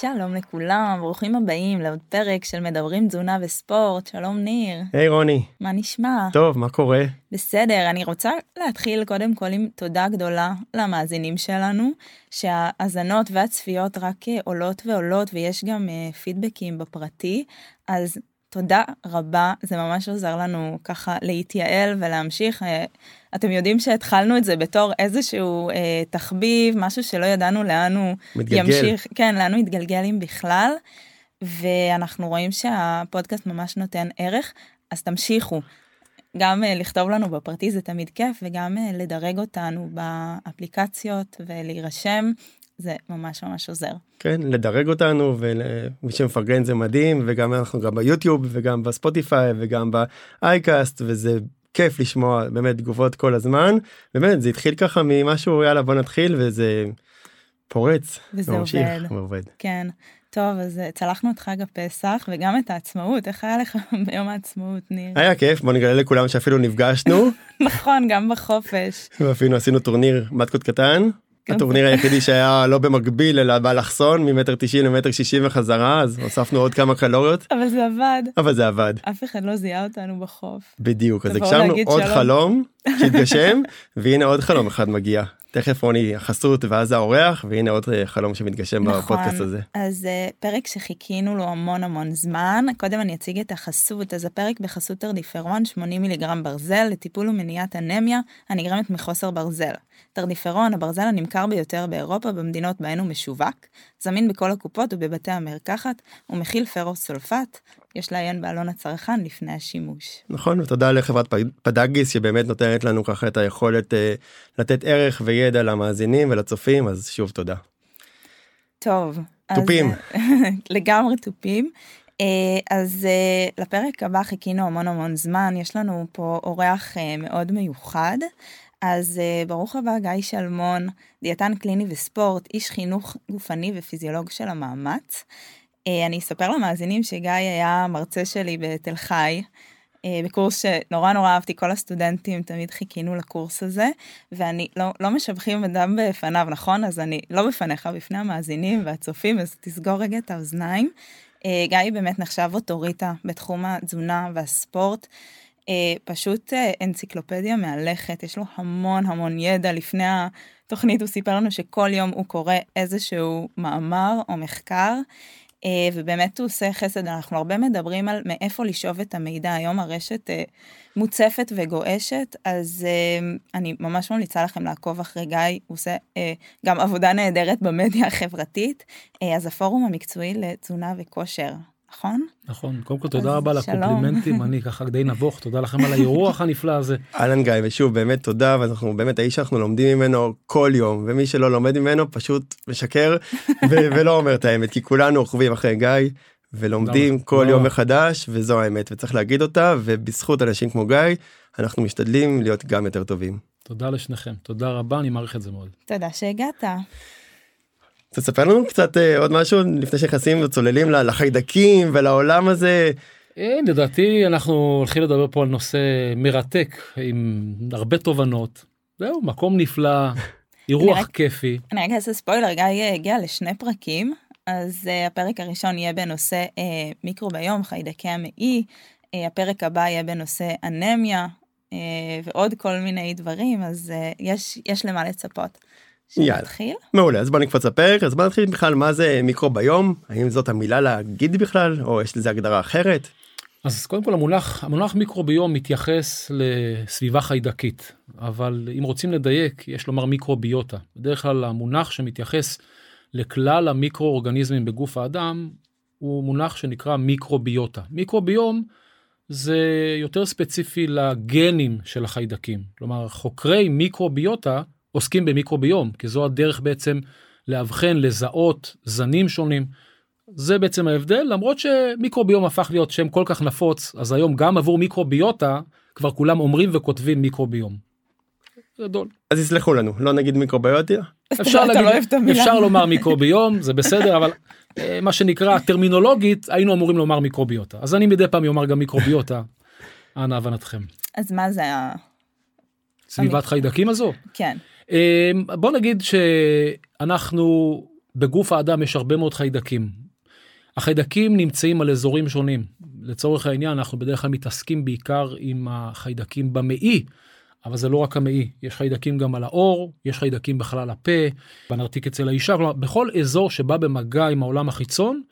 שלום לכולם, ברוכים הבאים לעוד פרק של מדברים תזונה וספורט. שלום ניר. היי hey, רוני. מה נשמע? טוב, מה קורה? בסדר, אני רוצה להתחיל קודם כל עם תודה גדולה למאזינים שלנו, שההאזנות והצפיות רק עולות ועולות ויש גם uh, פידבקים בפרטי, אז תודה רבה, זה ממש עוזר לנו ככה להתייעל ולהמשיך. אה, אתם יודעים שהתחלנו את זה בתור איזשהו אה, תחביב, משהו שלא ידענו לאן הוא מתגלגל. ימשיך, כן, לאן הוא יתגלגל אם בכלל, ואנחנו רואים שהפודקאסט ממש נותן ערך, אז תמשיכו. גם אה, לכתוב לנו בפרטי זה תמיד כיף, וגם אה, לדרג אותנו באפליקציות ולהירשם. זה ממש ממש עוזר. כן, לדרג אותנו ומי שמפרגן זה מדהים וגם אנחנו גם ביוטיוב וגם בספוטיפיי וגם באייקאסט וזה כיף לשמוע באמת תגובות כל הזמן באמת זה התחיל ככה ממשהו יאללה בוא נתחיל וזה פורץ וזה ממשיך, עובד. ועובד. כן. טוב אז אה, צלחנו את חג הפסח וגם את העצמאות איך היה לך ביום העצמאות ניר? היה כיף בוא נגלה לכולם שאפילו נפגשנו נכון גם בחופש ואפילו עשינו טורניר מתקות קטן הטורניר היחידי שהיה לא במקביל אלא באלכסון ממטר 90 למטר 60 וחזרה אז הוספנו עוד כמה קלוריות. אבל זה עבד. אבל זה עבד. אף אחד לא זיהה אותנו בחוף. בדיוק אז הגשמנו עוד. חלום שהתגשם והנה עוד חלום אחד מגיע תכף רוני החסות ואז האורח והנה עוד אה, חלום שמתגשם נכון, בפודקאסט הזה. אז אה, פרק שחיכינו לו המון המון זמן קודם אני אציג את החסות אז הפרק בחסות טרדיפרון 80 מיליגרם ברזל לטיפול ומניעת אנמיה הנגרמת מחוסר ברזל. טרדיפרון הברזל הנמכר ביותר באירופה במדינות בהן הוא משווק זמין בכל הקופות ובבתי המרקחת ומכיל ferrous sulfate יש לעיין בעלון הצרכן לפני השימוש. נכון ותודה לחברת פדגיס שבאמת נותנת לנו ככה את היכולת uh, לתת ערך וידע למאזינים ולצופים אז שוב תודה. טוב. תופים. אז, לגמרי תופים. Uh, אז uh, לפרק הבא חיכינו המון המון זמן יש לנו פה אורח מאוד מיוחד. אז ברוך הבא גיא שלמון, דיאטן קליני וספורט, איש חינוך גופני ופיזיולוג של המאמץ. אה, אני אספר למאזינים שגיא היה מרצה שלי בתל חי, אה, בקורס שנורא נורא אהבתי, כל הסטודנטים תמיד חיכינו לקורס הזה, ואני לא, לא משבחים אדם בפניו, נכון? אז אני לא בפניך, בפני המאזינים והצופים, אז תסגור רגע את האוזניים. אה, גיא באמת נחשב אוטוריטה בתחום התזונה והספורט. פשוט אנציקלופדיה מהלכת, יש לו המון המון ידע. לפני התוכנית הוא סיפר לנו שכל יום הוא קורא איזשהו מאמר או מחקר. אה, ובאמת הוא עושה חסד, אנחנו הרבה מדברים על מאיפה לשאוב את המידע, היום הרשת אה, מוצפת וגועשת, אז אה, אני ממש ממליצה לכם לעקוב אחרי גיא, הוא עושה גם עבודה נהדרת במדיה החברתית, אז הפורום המקצועי לתזונה וכושר. נכון? נכון, קודם כל תודה רבה על הקומפלימנטים, אני ככה די נבוך, תודה לכם על האירוח הנפלא הזה. אהלן גיא, ושוב באמת תודה, ואנחנו באמת האיש שאנחנו לומדים ממנו כל יום, ומי שלא לומד ממנו פשוט משקר ולא אומר את האמת, כי כולנו עוקבים אחרי גיא. ולומדים כל יום מחדש וזו האמת וצריך להגיד אותה ובזכות אנשים כמו גיא אנחנו משתדלים להיות גם יותר טובים. תודה לשניכם תודה רבה אני מעריך את זה מאוד. תודה שהגעת. תספר לנו קצת אה, עוד משהו לפני שנכנסים וצוללים לחיידקים ולעולם הזה. אין, אה, לדעתי אנחנו הולכים לדבר פה על נושא מרתק עם הרבה תובנות. זהו מקום נפלא אירוח רק, כיפי. אני רק אעשה ספוילר גיא הגיע לשני פרקים אז uh, הפרק הראשון יהיה בנושא uh, מיקרוביום חיידקי המעי uh, הפרק הבא יהיה בנושא אנמיה ועוד כל מיני דברים אז יש יש למה לצפות. שנתחיל? מעולה אז בוא נקפוץ לפרק אז בוא נתחיל בכלל מה זה מיקרוביום האם זאת המילה להגיד בכלל או יש לזה הגדרה אחרת. אז קודם כל המונח המונח מיקרוביום מתייחס לסביבה חיידקית אבל אם רוצים לדייק יש לומר מיקרוביוטה. בדרך כלל המונח שמתייחס לכלל המיקרואורגניזמים בגוף האדם הוא מונח שנקרא מיקרוביוטה. מיקרוביום זה יותר ספציפי לגנים של החיידקים. כלומר חוקרי מיקרוביוטה עוסקים במיקרוביום, כי זו הדרך בעצם לאבחן, לזהות זנים שונים. זה בעצם ההבדל, למרות שמיקרוביום הפך להיות שם כל כך נפוץ, אז היום גם עבור מיקרוביוטה כבר כולם אומרים וכותבים מיקרוביום. גדול. אז יסלחו לנו, לא נגיד מיקרוביוטיה? אפשר, להגיד, לא אפשר לומר מיקרוביום, זה בסדר, אבל אה, מה שנקרא טרמינולוגית היינו אמורים לומר מיקרוביוטה. אז אני מדי פעם אומר גם מיקרוביוטה, אנא הבנתכם. אז מה זה ה... סביבת חיידקים הזו? כן. אמ, בוא נגיד שאנחנו בגוף האדם יש הרבה מאוד חיידקים. החיידקים נמצאים על אזורים שונים. לצורך העניין אנחנו בדרך כלל מתעסקים בעיקר עם החיידקים במעי, אבל זה לא רק המעי, יש חיידקים גם על העור, יש חיידקים בחלל הפה, בנרתיק אצל האישה, כלומר בכל אזור שבא במגע עם העולם החיצון,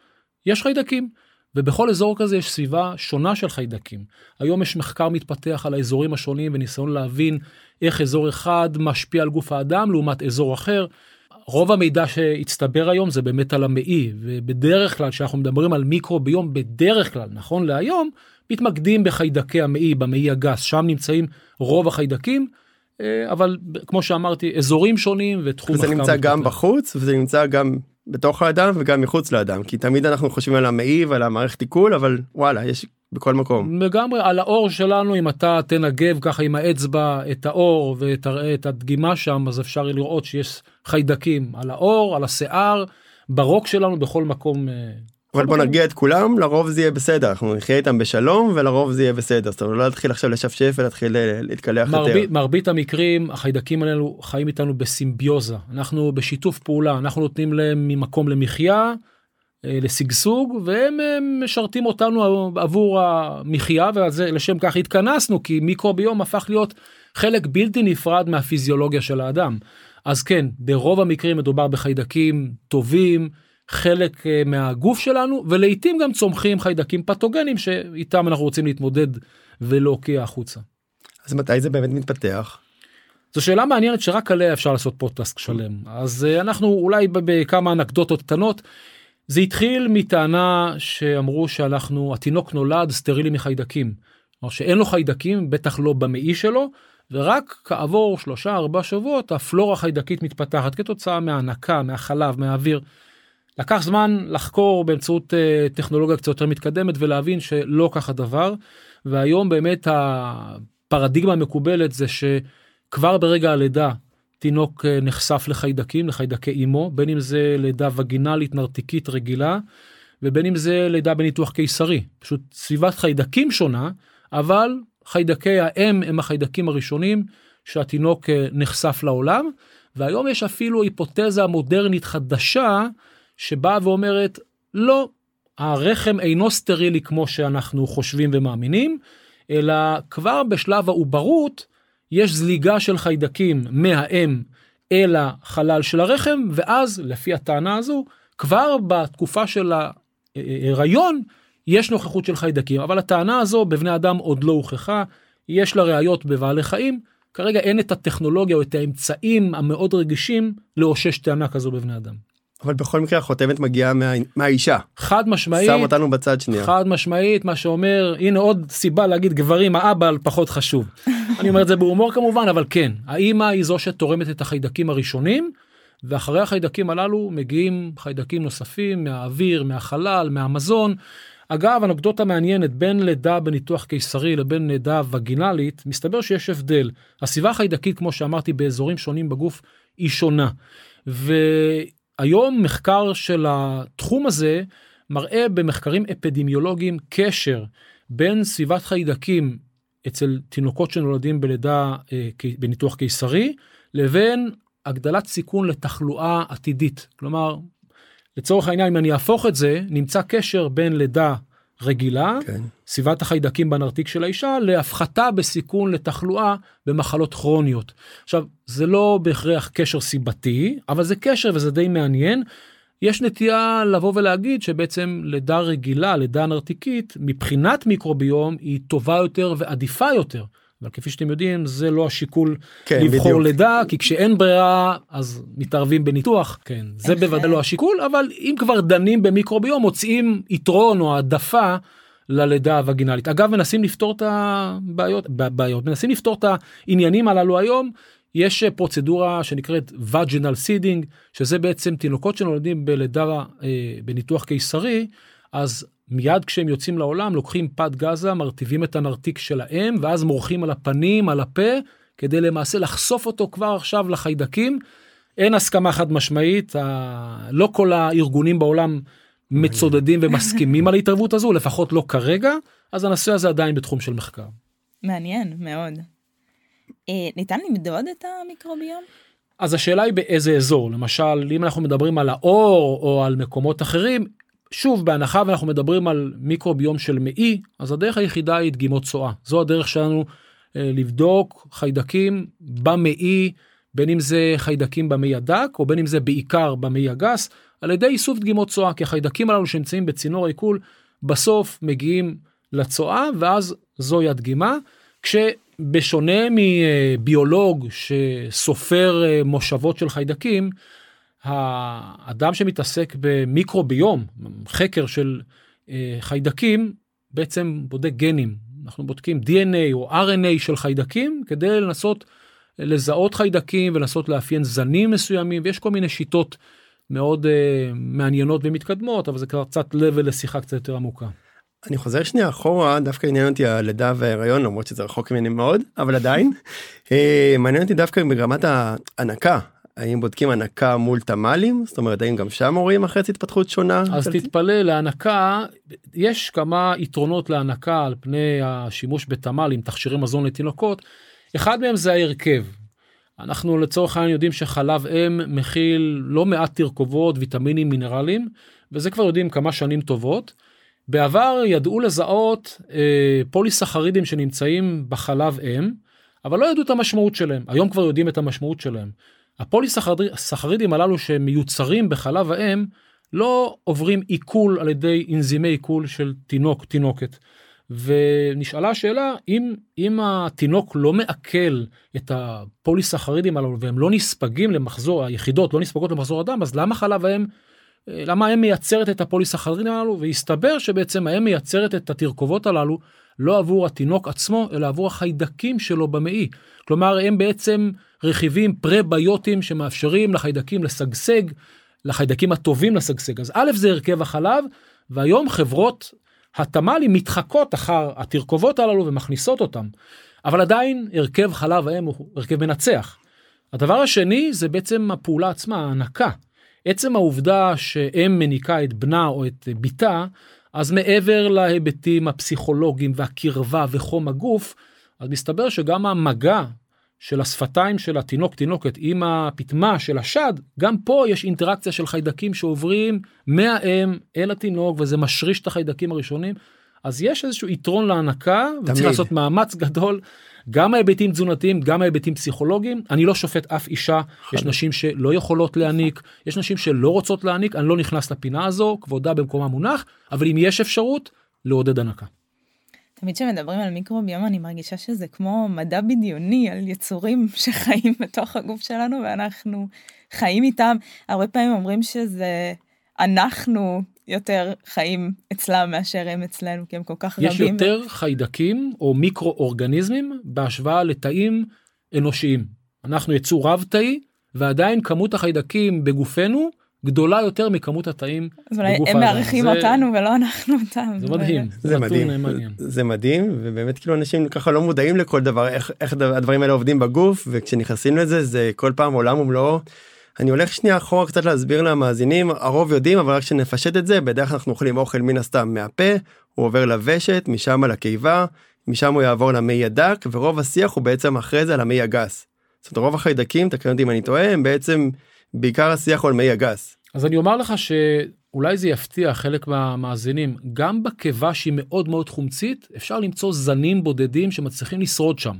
יש חיידקים. ובכל אזור כזה יש סביבה שונה של חיידקים. היום יש מחקר מתפתח על האזורים השונים וניסיון להבין איך אזור אחד משפיע על גוף האדם לעומת אזור אחר. רוב המידע שהצטבר היום זה באמת על המעי, ובדרך כלל כשאנחנו מדברים על מיקרוביום, בדרך כלל, נכון להיום, מתמקדים בחיידקי המעי, במעי הגס, שם נמצאים רוב החיידקים, אה, אבל כמו שאמרתי, אזורים שונים ותחום מחקר. זה נמצא גם בחוץ וזה נמצא גם בתוך האדם וגם מחוץ לאדם כי תמיד אנחנו חושבים על המעי ועל המערכת עיכול אבל וואלה יש בכל מקום. לגמרי על האור שלנו אם אתה תנגב ככה עם האצבע את האור ותראה את הדגימה שם אז אפשר לראות שיש חיידקים על האור על השיער ברוק שלנו בכל מקום. אה, אבל בוא נרגיע את כולם לרוב זה יהיה בסדר אנחנו נחיה איתם בשלום ולרוב זה יהיה בסדר זאת אומרת לא להתחיל עכשיו לשפשף ולהתחיל אה, להתקלח מרבית, יותר. מרבית המקרים החיידקים האלו חיים איתנו בסימביוזה אנחנו בשיתוף פעולה אנחנו נותנים להם ממקום למחיה אה, לשגשוג והם משרתים אותנו עבור המחיה ולשם כך התכנסנו כי מיקרוביום הפך להיות חלק בלתי נפרד מהפיזיולוגיה של האדם. אז כן ברוב המקרים מדובר בחיידקים טובים. חלק אה, מהגוף שלנו ולעיתים גם צומחים חיידקים פתוגנים שאיתם אנחנו רוצים להתמודד ולהוקיע החוצה. אז מתי זה באמת מתפתח? זו שאלה מעניינת שרק עליה אפשר לעשות פודקאסט שלם אז אה, אנחנו אולי בכמה אנקדוטות קטנות. זה התחיל מטענה שאמרו שאנחנו התינוק נולד סטרילי מחיידקים. כלומר שאין לו חיידקים בטח לא במעי שלו ורק כעבור שלושה ארבע שבועות הפלורה החיידקית מתפתחת כתוצאה מהנקה מהחלב מהאוויר. לקח זמן לחקור באמצעות uh, טכנולוגיה קצת יותר מתקדמת ולהבין שלא כך הדבר והיום באמת הפרדיגמה המקובלת זה שכבר ברגע הלידה תינוק uh, נחשף לחיידקים לחיידקי אימו בין אם זה לידה וגינלית נרתיקית רגילה ובין אם זה לידה בניתוח קיסרי. פשוט סביבת חיידקים שונה אבל חיידקי האם הם החיידקים הראשונים שהתינוק uh, נחשף לעולם והיום יש אפילו היפותזה מודרנית חדשה שבאה ואומרת לא הרחם אינו סטרילי כמו שאנחנו חושבים ומאמינים אלא כבר בשלב העוברות יש זליגה של חיידקים מהאם אל החלל של הרחם ואז לפי הטענה הזו כבר בתקופה של ההיריון יש נוכחות של חיידקים אבל הטענה הזו בבני אדם עוד לא הוכחה יש לה ראיות בבעלי חיים כרגע אין את הטכנולוגיה או את האמצעים המאוד רגישים לאושש טענה כזו בבני אדם. אבל בכל מקרה החותמת מגיעה מה... מהאישה. חד משמעית. שם אותנו בצד שנייה. חד משמעית מה שאומר הנה עוד סיבה להגיד גברים האבא פחות חשוב. אני אומר את זה בהומור כמובן אבל כן האימא היא זו שתורמת את החיידקים הראשונים ואחרי החיידקים הללו מגיעים חיידקים נוספים מהאוויר מהחלל מהמזון. אגב אנקדוטה מעניינת בין לידה בניתוח קיסרי לבין לידה וגינלית מסתבר שיש הבדל הסביבה החיידקית כמו שאמרתי באזורים שונים בגוף היא שונה. ו... היום מחקר של התחום הזה מראה במחקרים אפידמיולוגיים קשר בין סביבת חיידקים אצל תינוקות שנולדים בלידה אה, בניתוח קיסרי לבין הגדלת סיכון לתחלואה עתידית. כלומר לצורך העניין אם אני אהפוך את זה נמצא קשר בין לידה רגילה, כן. סביבת החיידקים בנרתיק של האישה, להפחתה בסיכון לתחלואה במחלות כרוניות. עכשיו, זה לא בהכרח קשר סיבתי, אבל זה קשר וזה די מעניין. יש נטייה לבוא ולהגיד שבעצם לידה רגילה, לידה נרתיקית, מבחינת מיקרוביום היא טובה יותר ועדיפה יותר. אבל כפי שאתם יודעים זה לא השיקול כן, לבחור בדיוק. לידה כי כשאין ברירה אז מתערבים בניתוח. כן. זה בוודאי לא השיקול אבל אם כבר דנים במיקרוביום מוצאים יתרון או העדפה ללידה הווגינלית. אגב מנסים לפתור את הבעיות בעיות מנסים לפתור את העניינים הללו היום. יש פרוצדורה שנקראת vaginal seeding שזה בעצם תינוקות שנולדים בלידה אה, בניתוח קיסרי אז מיד כשהם יוצאים לעולם לוקחים פת גזה מרטיבים את הנרתיק שלהם ואז מורחים על הפנים על הפה כדי למעשה לחשוף אותו כבר עכשיו לחיידקים. אין הסכמה חד משמעית ה... לא כל הארגונים בעולם מצודדים ומסכימים על ההתערבות הזו לפחות לא כרגע אז הנושא הזה עדיין בתחום של מחקר. מעניין מאוד. אה, ניתן למדוד את המיקרוביום? אז השאלה היא באיזה אזור למשל אם אנחנו מדברים על האור או על מקומות אחרים שוב בהנחה ואנחנו מדברים על מיקרוביום של מעי אז הדרך היחידה היא דגימות צואה. זו הדרך שלנו אה, לבדוק חיידקים במעי בין אם זה חיידקים במעי הדק או בין אם זה בעיקר במעי הגס על ידי איסוף דגימות צואה כי החיידקים הללו שנמצאים בצינור העיכול בסוף מגיעים לצואה ואז זוהי הדגימה. כשבשונה מביולוג שסופר אה, מושבות של חיידקים האדם שמתעסק במיקרוביום חקר של אה, חיידקים בעצם בודק גנים. אנחנו בודקים dna או rna של חיידקים כדי לנסות לזהות חיידקים ולנסות לאפיין זנים מסוימים ויש כל מיני שיטות מאוד uh, מעניינות ומתקדמות אבל זה כבר קצת level לשיחה קצת יותר עמוקה. אני חוזר שנייה אחורה דווקא עניין אותי הלידה וההיריון למרות שזה רחוק ממני מאוד אבל עדיין. אה, מעניין אותי דווקא ברמת ההנקה האם בודקים הנקה מול תמ"לים זאת אומרת האם גם שם רואים אחרי התפתחות שונה אז תתפלא להנקה יש כמה יתרונות להנקה על פני השימוש בתמ"לים תכשירי מזון לתינוקות אחד מהם זה ההרכב. אנחנו לצורך העניין יודעים שחלב אם מכיל לא מעט תרכובות ויטמינים מינרלים וזה כבר יודעים כמה שנים טובות. בעבר ידעו לזהות אה, פוליסחרידים שנמצאים בחלב אם אבל לא ידעו את המשמעות שלהם היום כבר יודעים את המשמעות שלהם. הפוליסחרידים הללו שמיוצרים בחלב האם לא עוברים עיכול על ידי אנזימי עיכול של תינוק תינוקת. ונשאלה השאלה אם אם התינוק לא מעכל את הפוליסחרידים הללו והם לא נספגים למחזור היחידות לא נספגות למחזור הדם אז למה חלב האם למה האם מייצרת את הפוליסחרידים הללו והסתבר שבעצם האם מייצרת את התרכובות הללו לא עבור התינוק עצמו אלא עבור החיידקים שלו במעי כלומר הם בעצם רכיבים פרה-ביוטיים שמאפשרים לחיידקים לשגשג לחיידקים הטובים לשגשג אז א' זה הרכב החלב והיום חברות התמ"לים מתחקות אחר התרכובות הללו ומכניסות אותם. אבל עדיין הרכב חלב האם הוא הרכב מנצח. הדבר השני זה בעצם הפעולה עצמה ההנקה. עצם העובדה שאם מניקה את בנה או את בתה אז מעבר להיבטים הפסיכולוגיים והקרבה וחום הגוף אז מסתבר שגם המגע של השפתיים של התינוק תינוקת עם הפטמה של השד גם פה יש אינטראקציה של חיידקים שעוברים מהאם אל התינוק וזה משריש את החיידקים הראשונים. אז יש איזשהו יתרון להנקה וצריך לעשות מאמץ גדול גם ההיבטים תזונתיים גם ההיבטים פסיכולוגיים. אני לא שופט אף אישה יש נשים שלא יכולות להעניק יש נשים שלא רוצות להעניק אני לא נכנס לפינה הזו כבודה במקומה מונח אבל אם יש אפשרות לעודד הנקה. תמיד כשמדברים על מיקרוביום אני מרגישה שזה כמו מדע בדיוני על יצורים שחיים בתוך הגוף שלנו ואנחנו חיים איתם הרבה פעמים אומרים שזה אנחנו יותר חיים אצלם מאשר הם אצלנו כי הם כל כך יש רבים. יש יותר חיידקים או מיקרו אורגניזמים בהשוואה לתאים אנושיים אנחנו יצור רב תאי ועדיין כמות החיידקים בגופנו גדולה יותר מכמות התאים אז אולי הם מארחים זה... אותנו ולא אנחנו אותם. זה מדהים. זה, זה מדהים. זה מדהים ובאמת כאילו אנשים ככה לא מודעים לכל דבר איך, איך הדברים האלה עובדים בגוף וכשנכנסים לזה זה כל פעם עולם ומלואו. אני הולך שנייה אחורה קצת להסביר למאזינים הרוב יודעים אבל רק שנפשט את זה בדרך כלל אנחנו אוכלים אוכל מן הסתם מהפה הוא עובר לוושת משם לקיבה משם הוא יעבור למי הדק ורוב השיח הוא בעצם אחרי זה על המי הגס. זאת אומרת רוב החיידקים תקן אותי אם אני טועה הם בעצם בעיקר השיח הוא על מי הגס. אז אני אומר לך שאולי זה יפתיע חלק מהמאזינים גם בקיבה שהיא מאוד מאוד חומצית אפשר למצוא זנים בודדים שמצליחים לשרוד שם.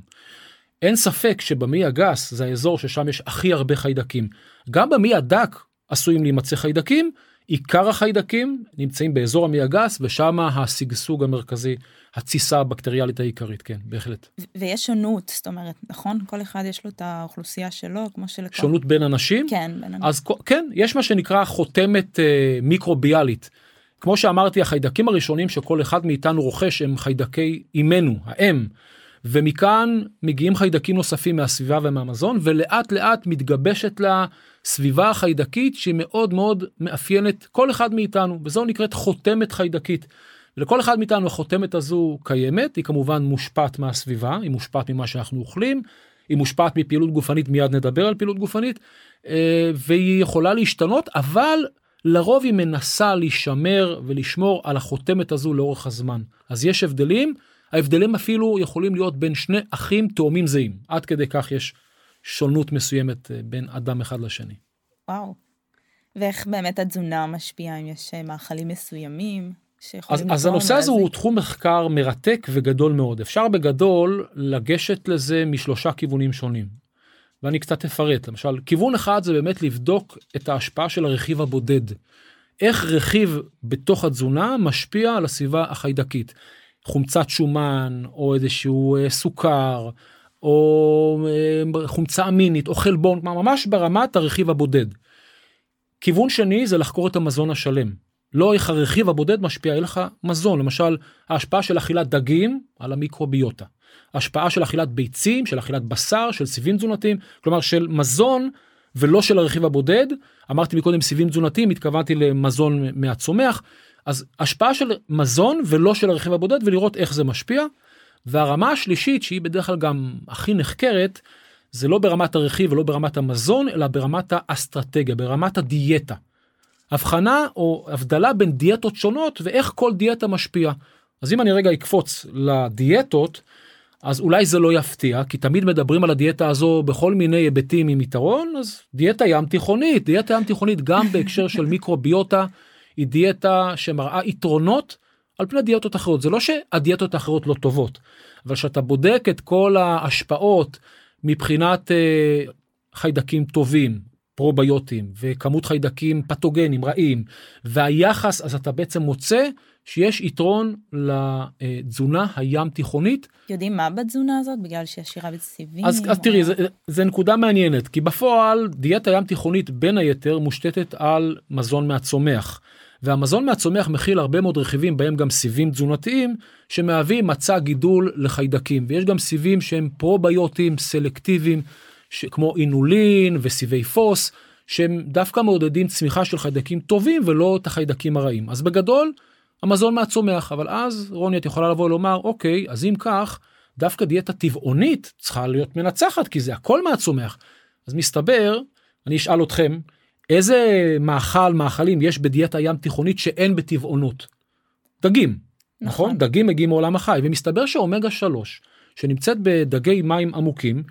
אין ספק שבמי הגס זה האזור ששם יש הכי הרבה חיידקים. גם במי הדק עשויים להימצא חיידקים, עיקר החיידקים נמצאים באזור המי הגס ושם השגשוג המרכזי, התסיסה הבקטריאלית העיקרית, כן, בהחלט. ויש שונות, זאת אומרת, נכון? כל אחד יש לו את האוכלוסייה שלו, כמו שלכל... שונות בין אנשים? כן, בין אנשים. אז כן, יש מה שנקרא חותמת אה, מיקרוביאלית. כמו שאמרתי, החיידקים הראשונים שכל אחד מאיתנו רוכש הם חיידקי אימנו, האם. ומכאן מגיעים חיידקים נוספים מהסביבה ומהמזון ולאט לאט מתגבשת לה סביבה חיידקית שהיא מאוד מאוד מאפיינת כל אחד מאיתנו וזו נקראת חותמת חיידקית. לכל אחד מאיתנו החותמת הזו קיימת היא כמובן מושפעת מהסביבה היא מושפעת ממה שאנחנו אוכלים היא מושפעת מפעילות גופנית מיד נדבר על פעילות גופנית אה, והיא יכולה להשתנות אבל לרוב היא מנסה להישמר ולשמור על החותמת הזו לאורך הזמן אז יש הבדלים. ההבדלים אפילו יכולים להיות בין שני אחים תאומים זהים עד כדי כך יש שונות מסוימת אה, בין אדם אחד לשני. וואו. ואיך באמת התזונה משפיעה, אם יש אה, מאכלים מסוימים שיכולים אז לתרום הנושא הזה הוא? תחום מחקר מרתק וגדול מאוד. אפשר בגדול לגשת לזה משלושה כיוונים שונים. ואני קצת אפרט. למשל, כיוון אחד זה באמת לבדוק את ההשפעה של הרכיב הבודד. איך רכיב בתוך התזונה משפיע על הסביבה החיידקית. חומצת שומן, או איזשהו אה, סוכר, או אה, חומצה אמינית, או חלבון, כלומר, ממש ברמת הרכיב הבודד. כיוון שני זה לחקור את המזון השלם. לא איך הרכיב הבודד משפיע, אלא לך מזון, למשל ההשפעה של אכילת דגים על המיקרוביוטה. השפעה של אכילת ביצים, של אכילת בשר, של סיבים תזונתיים, כלומר של מזון ולא של הרכיב הבודד. אמרתי מקודם סיבים תזונתיים, התכוונתי למזון מהצומח. אז השפעה של מזון ולא של הרכיב הבודד ולראות איך זה משפיע. והרמה השלישית שהיא בדרך כלל גם הכי נחקרת זה לא ברמת הרכיב ולא ברמת המזון אלא ברמת האסטרטגיה ברמת הדיאטה. הבחנה או הבדלה בין דיאטות שונות ואיך כל דיאטה משפיעה. אז אם אני רגע אקפוץ לדיאטות אז אולי זה לא יפתיע כי תמיד מדברים על הדיאטה הזו בכל מיני היבטים עם יתרון אז דיאטה ים תיכונית דיאטה ים תיכונית גם בהקשר של מיקרוביוטה היא דיאטה שמראה יתרונות על פני דיאטות אחרות זה לא שהדיאטות האחרות לא טובות אבל כשאתה בודק את כל ההשפעות מבחינת אה, חיידקים טובים פרוביוטים וכמות חיידקים פתוגנים רעים והיחס אז אתה בעצם מוצא שיש יתרון לתזונה הים תיכונית יודעים מה בתזונה הזאת? בגלל שהיא עשירה בסיבים? אז, אז או- תראי זה, זה נקודה מעניינת כי בפועל דיאטה ים תיכונית בין היתר מושתתת על מזון מהצומח. והמזון מהצומח מכיל הרבה מאוד רכיבים בהם גם סיבים תזונתיים שמהווים מצע גידול לחיידקים ויש גם סיבים שהם פרוביוטים סלקטיביים כמו אינולין וסיבי פוס שהם דווקא מעודדים צמיחה של חיידקים טובים ולא את החיידקים הרעים אז בגדול המזון מהצומח אבל אז רוני את יכולה לבוא ולומר אוקיי אז אם כך דווקא דיאטה טבעונית צריכה להיות מנצחת כי זה הכל מהצומח אז מסתבר אני אשאל אתכם איזה מאכל מאכלים יש בדיאטה ים תיכונית שאין בטבעונות. דגים נכון, נכון. דגים מגיעים מעולם החי ומסתבר שאומגה 3 שנמצאת בדגי מים עמוקים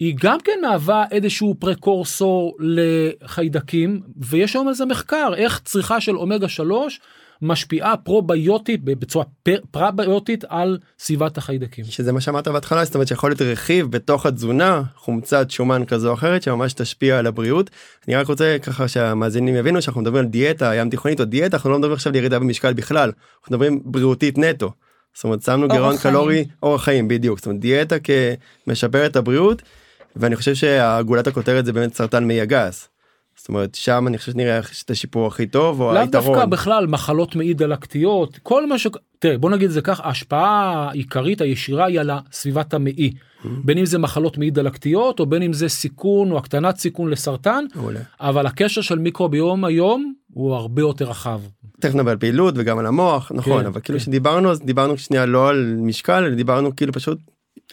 היא גם כן מהווה איזשהו פרקורסור לחיידקים ויש היום איזה מחקר איך צריכה של אומגה 3 משפיעה פרוביוטית בצורה פר- פרביוטית על סביבת החיידקים. שזה מה שאמרת בהתחלה זאת אומרת שיכול להיות רכיב בתוך התזונה חומצת שומן כזו או אחרת שממש תשפיע על הבריאות. אני רק רוצה ככה שהמאזינים יבינו שאנחנו מדברים על דיאטה ים תיכונית או דיאטה אנחנו לא מדברים עכשיו על ירידה במשקל בכלל אנחנו מדברים בריאותית נטו. זאת אומרת שמנו גירעון חיים. קלורי אורח חיים בדיוק זאת אומרת דיאטה כמשפר את הבריאות ואני חושב שהגולת הכותרת זה באמת סרטן מעי הגס. זאת אומרת שם אני חושב שנראה את השיפור הכי טוב או לאו היתרון. דווקא בכלל מחלות מעי דלקתיות כל מה ש... תראה בוא נגיד את זה כך ההשפעה העיקרית הישירה היא על סביבת המעי בין אם זה מחלות מעי דלקתיות או בין אם זה סיכון או הקטנת סיכון לסרטן מעולה. אבל הקשר של מיקרוביום היום הוא הרבה יותר רחב. תכף נדבר על פעילות וגם על המוח נכון כן, אבל כאילו כן. שדיברנו אז דיברנו שנייה לא על משקל דיברנו כאילו פשוט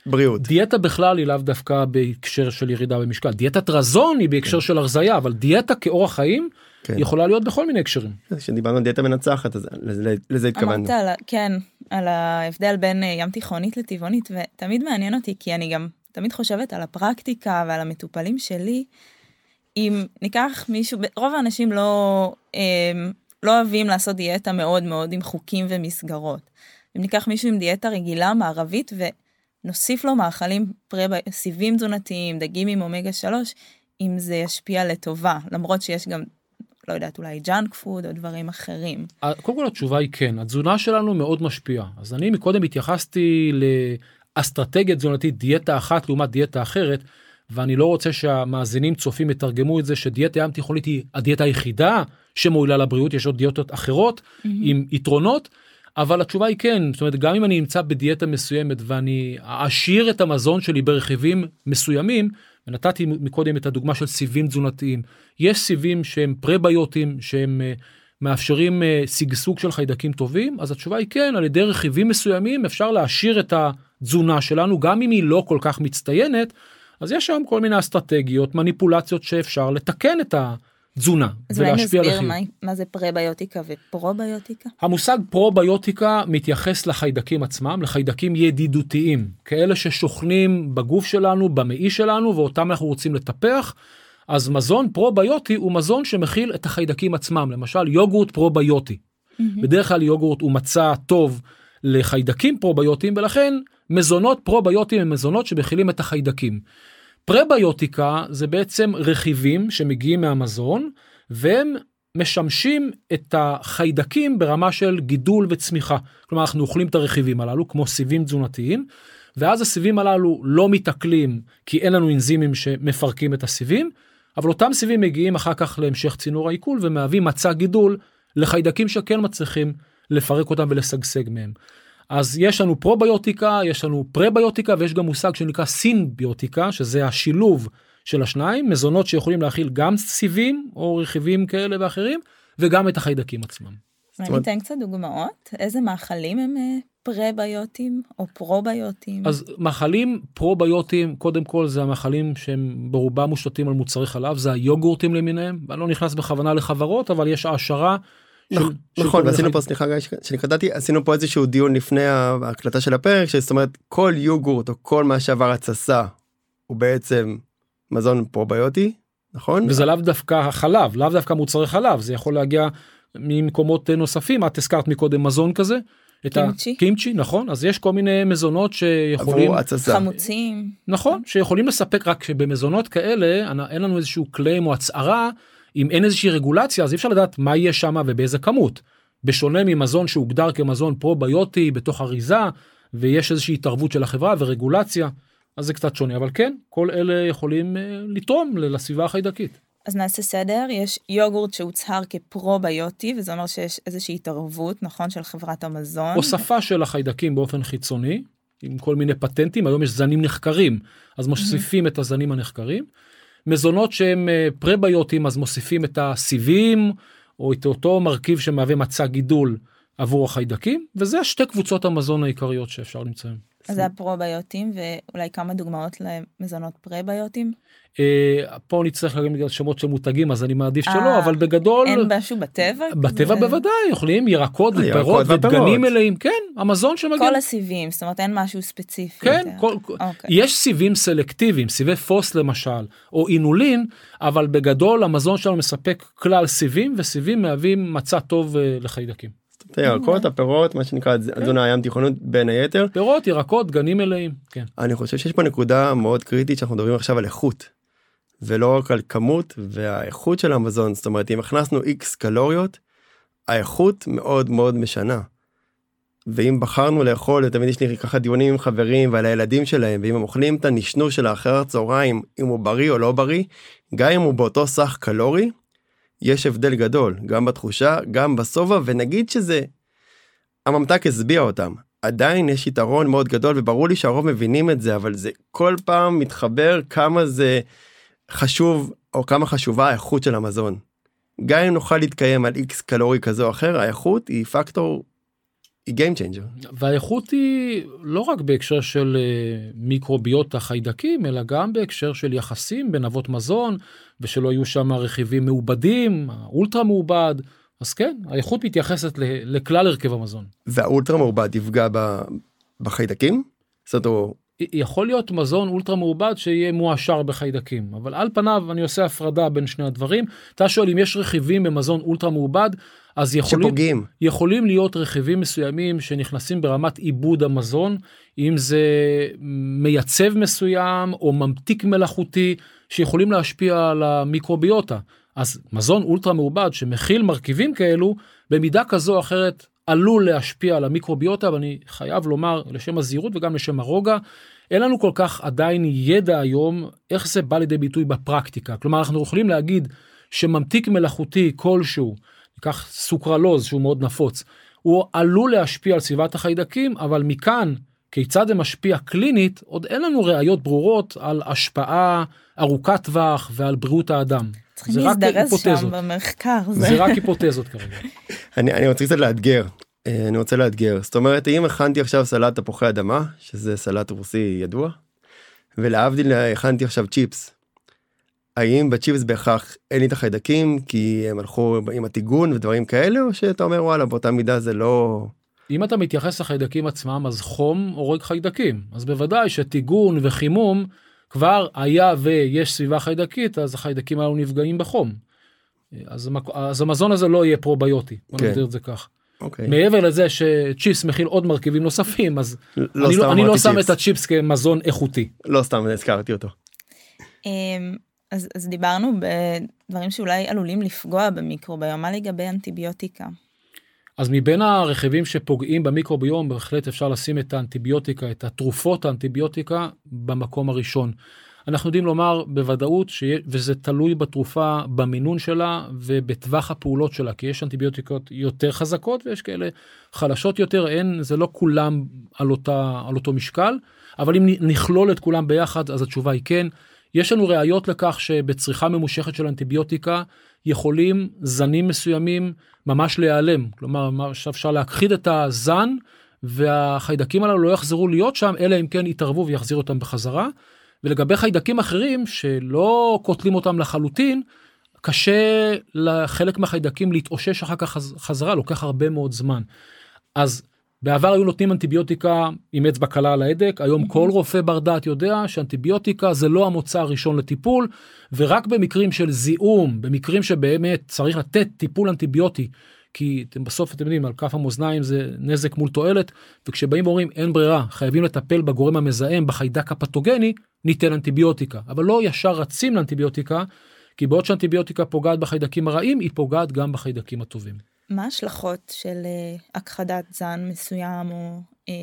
בריאות. דיאטה בכלל היא לאו דווקא בהקשר של ירידה במשקל דיאטת רזון היא בהקשר של הרזייה אבל דיאטה כאורח חיים כן. יכולה להיות בכל מיני הקשרים. כשדיברנו על דיאטה מנצחת אז לזה, לזה התכוונו. אמרת על, כן, על ההבדל בין אה, ים תיכונית לטבעונית, ותמיד מעניין אותי, כי אני גם תמיד חושבת על הפרקטיקה ועל המטופלים שלי. אם ניקח מישהו, רוב האנשים לא, אה, לא אוהבים לעשות דיאטה מאוד מאוד עם חוקים ומסגרות. אם ניקח מישהו עם דיאטה רגילה מערבית ונוסיף לו מאכלים פרה, סיבים תזונתיים, דגים עם אומגה 3, אם זה ישפיע לטובה, למרות שיש גם, לא יודעת, אולי junk food או דברים אחרים. אה, קודם כל התשובה היא כן. התזונה שלנו מאוד משפיעה. אז אני מקודם התייחסתי לאסטרטגיה תזונתית דיאטה אחת לעומת דיאטה אחרת ואני לא רוצה שהמאזינים צופים יתרגמו את זה שדיאטה ים תיכונית היא הדיאטה היחידה שמועילה לבריאות. יש עוד דיאטות אחרות עם יתרונות אבל התשובה היא כן זאת אומרת גם אם אני נמצא בדיאטה מסוימת ואני אעשיר את המזון שלי ברכיבים מסוימים ונתתי מקודם את הדוגמה של סיבים תזונתיים יש סיבים שהם פרביוטים שהם אה, מאפשרים אה, שגשוג של חיידקים טובים אז התשובה היא כן על ידי רכיבים מסוימים אפשר להעשיר את התזונה שלנו גם אם היא לא כל כך מצטיינת אז יש שם כל מיני אסטרטגיות מניפולציות שאפשר לתקן את תזונה. אז אולי נסביר. מה, מה זה פרביוטיקה ופרוביוטיקה? המושג פרוביוטיקה מתייחס לחיידקים עצמם, לחיידקים ידידותיים, כאלה ששוכנים בגוף שלנו, במעי שלנו, ואותם אנחנו רוצים לטפח. אז מזון פרוביוטי הוא מזון שמכיל את החיידקים עצמם, למשל יוגורט פרוביוטי. בדרך כלל יוגורט הוא מצע טוב לחיידקים פרוביוטיים, ולכן מזונות פרוביוטיים הם מזונות שמכילים את החיידקים. פרביוטיקה זה בעצם רכיבים שמגיעים מהמזון, והם משמשים את החיידקים ברמה של גידול וצמיחה. כלומר, אנחנו אוכלים את הרכיבים הללו כמו סיבים תזונתיים, ואז הסיבים הללו לא מתעכלים כי אין לנו אנזימים שמפרקים את הסיבים, אבל אותם סיבים מגיעים אחר כך להמשך צינור העיכול ומהווים מצע גידול לחיידקים שכן מצליחים לפרק אותם ולשגשג מהם. אז יש לנו פרוביוטיקה, יש לנו פרביוטיקה ויש גם מושג שנקרא סינביוטיקה, שזה השילוב של השניים, מזונות שיכולים להכיל גם סיבים או רכיבים כאלה ואחרים, וגם את החיידקים עצמם. אולי ניתן קצת דוגמאות? איזה מאכלים הם אה, פרביוטיים או פרוביוטיים? אז מאכלים פרוביוטיים, קודם כל זה המאכלים שהם ברובם מושתתים על מוצרי חלב, זה היוגורטים למיניהם, אני לא נכנס בכוונה לחברות, אבל יש העשרה. נכון, נכון ועשינו. פה סליחה גיא שאני קטעתי עשינו פה איזשהו דיון לפני ההקלטה של הפרק זאת אומרת כל יוגורט או כל מה שעבר התססה הוא בעצם מזון פרוביוטי נכון וזה לאו דווקא החלב, לאו דווקא מוצרי חלב, זה יכול להגיע ממקומות נוספים, את הזכרת מקודם מזון כזה. את קימצ'י. הקימצ'י, נכון, אז יש כל מיני מזונות שיכולים, חמוצים. נכון, שיכולים לספק רק שבמזונות כאלה אין לנו איזשהו קליים או הצהרה, אם אין איזושהי רגולציה אז אי אפשר לדעת מה יהיה שם ובאיזה כמות. בשונה ממזון שהוגדר כמזון פרוביוטי בתוך אריזה ויש איזושהי התערבות של החברה ורגולציה, אז זה קצת שונה, אבל כן, כל אלה יכולים אה, לתרום לסביבה החיידקית. אז נעשה סדר, יש יוגורט שהוצהר כפרוביוטי, וזה אומר שיש איזושהי התערבות, נכון, של חברת המזון. הוספה של החיידקים באופן חיצוני עם כל מיני פטנטים היום יש זנים נחקרים אז מוסיפים את הזנים הנחקרים. מזונות שהם אה, פרביוטים אז מוסיפים את הסיבים או את אותו מרכיב שמהווה מצע גידול עבור החיידקים וזה שתי קבוצות המזון העיקריות שאפשר למצוא. אז זה הפרוביוטים, ואולי כמה דוגמאות למזונות פרביוטים. אה, פה נצטרך להגיד בגלל שמות של מותגים אז אני מעדיף אה, שלא אבל בגדול אין משהו בטבע? בטבע כזה? בוודאי יכולים ירקות אה, ופירות. ודגנים מלאים כן המזון שמגיע כל הסיבים, זאת אומרת אין משהו ספציפי. כן, יותר. כל, אוקיי. יש סיבים סלקטיביים, סיבי פוס למשל, או אינולין, אבל בגדול המזון שלנו מספק כלל סיבים, וסיבים מהווים מצע טוב אה, לחיידקים. את הירקות הפירות מה שנקרא תזונה הים תיכונית בין היתר פירות, ירקות, גנים מלאים, כן. אני חושב שיש פה נקודה מאוד קריטית שאנחנו מדברים עכשיו על איכות. ולא רק על כמות והאיכות של המזון זאת אומרת אם הכנסנו איקס קלוריות האיכות מאוד מאוד משנה. ואם בחרנו לאכול תמיד יש לי ככה דיונים עם חברים ועל הילדים שלהם ואם הם אוכלים את הנשנוש של האחר הצהריים אם הוא בריא או לא בריא גם אם הוא באותו סך קלורי יש הבדל גדול גם בתחושה גם בשובע ונגיד שזה הממתק השביע אותם עדיין יש יתרון מאוד גדול וברור לי שהרוב מבינים את זה אבל זה כל פעם מתחבר כמה זה חשוב או כמה חשובה האיכות של המזון. גם אם נוכל להתקיים על איקס קלורי כזה או אחר האיכות היא פקטור. היא Game changer. והאיכות היא לא רק בהקשר של אה, מיקרוביוטה חיידקים, אלא גם בהקשר של יחסים בין אבות מזון, ושלא יהיו שם רכיבים מעובדים, אולטרה מעובד. אז כן, האיכות מתייחסת לכלל הרכב המזון. והאולטרה מעובד יפגע. בחיידקים? זאת אומרת, יכול להיות מזון אולטרה מעובד שיהיה מועשר בחיידקים אבל על פניו אני עושה הפרדה בין שני הדברים אתה שואל אם יש רכיבים במזון אולטרה מעובד אז יכולים שפוגעים. יכולים להיות רכיבים מסוימים שנכנסים ברמת עיבוד המזון אם זה מייצב מסוים או ממתיק מלאכותי שיכולים להשפיע על המיקרוביוטה אז מזון אולטרה מעובד שמכיל מרכיבים כאלו במידה כזו או אחרת עלול להשפיע על המיקרוביוטה ואני חייב לומר לשם הזהירות וגם לשם הרוגע אין לנו כל כך עדיין ידע היום איך זה בא לידי ביטוי בפרקטיקה כלומר אנחנו יכולים להגיד שממתיק מלאכותי כלשהו ניקח סוכרלוז שהוא מאוד נפוץ הוא עלול להשפיע על סביבת החיידקים אבל מכאן כיצד זה משפיע קלינית עוד אין לנו ראיות ברורות על השפעה ארוכת טווח ועל בריאות האדם. צריכים זה רק להזדרז שם היפותזות. במחקר. זה רק היפותזות כרגע. אני, אני רוצה קצת לאתגר. אה, אני רוצה לאתגר. זאת אומרת, אם הכנתי עכשיו סלט תפוחי אדמה, שזה סלט רוסי ידוע, ולהבדיל הכנתי עכשיו צ'יפס, האם בצ'יפס בהכרח אין לי את החיידקים כי הם הלכו עם הטיגון ודברים כאלה או שאתה אומר וואלה באותה מידה זה לא. אם אתה מתייחס לחיידקים עצמם אז חום הורג חיידקים אז בוודאי שטיגון וחימום כבר היה ויש סביבה חיידקית אז החיידקים האלו נפגעים בחום. אז, המק... אז המזון הזה לא יהיה פרוביוטי בוא כן. נגדיר את זה כך. אוקיי. מעבר לזה שצ'יפס מכיל עוד מרכיבים נוספים אז לא אני סתם לא, אני לא שם. את הצ'יפס כמזון איכותי. לא סתם הזכרתי אותו. אז, אז דיברנו בדברים שאולי עלולים לפגוע במיקרוביום, מה לגבי אנטיביוטיקה? אז מבין הרכיבים שפוגעים במיקרוביום בהחלט אפשר לשים את האנטיביוטיקה את התרופות האנטיביוטיקה במקום הראשון. אנחנו יודעים לומר בוודאות שיה, וזה תלוי בתרופה במינון שלה ובטווח הפעולות שלה כי יש אנטיביוטיקות יותר חזקות ויש כאלה חלשות יותר אין זה לא כולם על אותה על אותו משקל אבל אם נכלול את כולם ביחד אז התשובה היא כן. יש לנו ראיות לכך שבצריכה ממושכת של אנטיביוטיקה יכולים זנים מסוימים ממש להיעלם כלומר אפשר להכחיד את הזן והחיידקים הללו לא יחזרו להיות שם אלא אם כן יתערבו ויחזירו אותם בחזרה. ולגבי חיידקים אחרים שלא קוטלים אותם לחלוטין קשה לחלק מהחיידקים להתאושש אחר כך חז- חזרה לוקח הרבה מאוד זמן. אז בעבר היו נותנים אנטיביוטיקה עם אצבע קלה על ההדק היום כל רופא בר דעת יודע שאנטיביוטיקה זה לא המוצא הראשון לטיפול ורק במקרים של זיהום במקרים שבאמת צריך לתת טיפול אנטיביוטי כי אתם בסוף אתם יודעים על כף המאזניים זה נזק מול תועלת וכשבאים ואומרים אין ברירה חייבים לטפל בגורם המזהם בחיידק הפתוגני ניתן אנטיביוטיקה אבל לא ישר רצים לאנטיביוטיקה כי בעוד שאנטיביוטיקה פוגעת בחיידקים הרעים היא פוגעת גם בחיידקים הטובים. מה ההשלכות של אה, הכחדת זן מסוים או אה,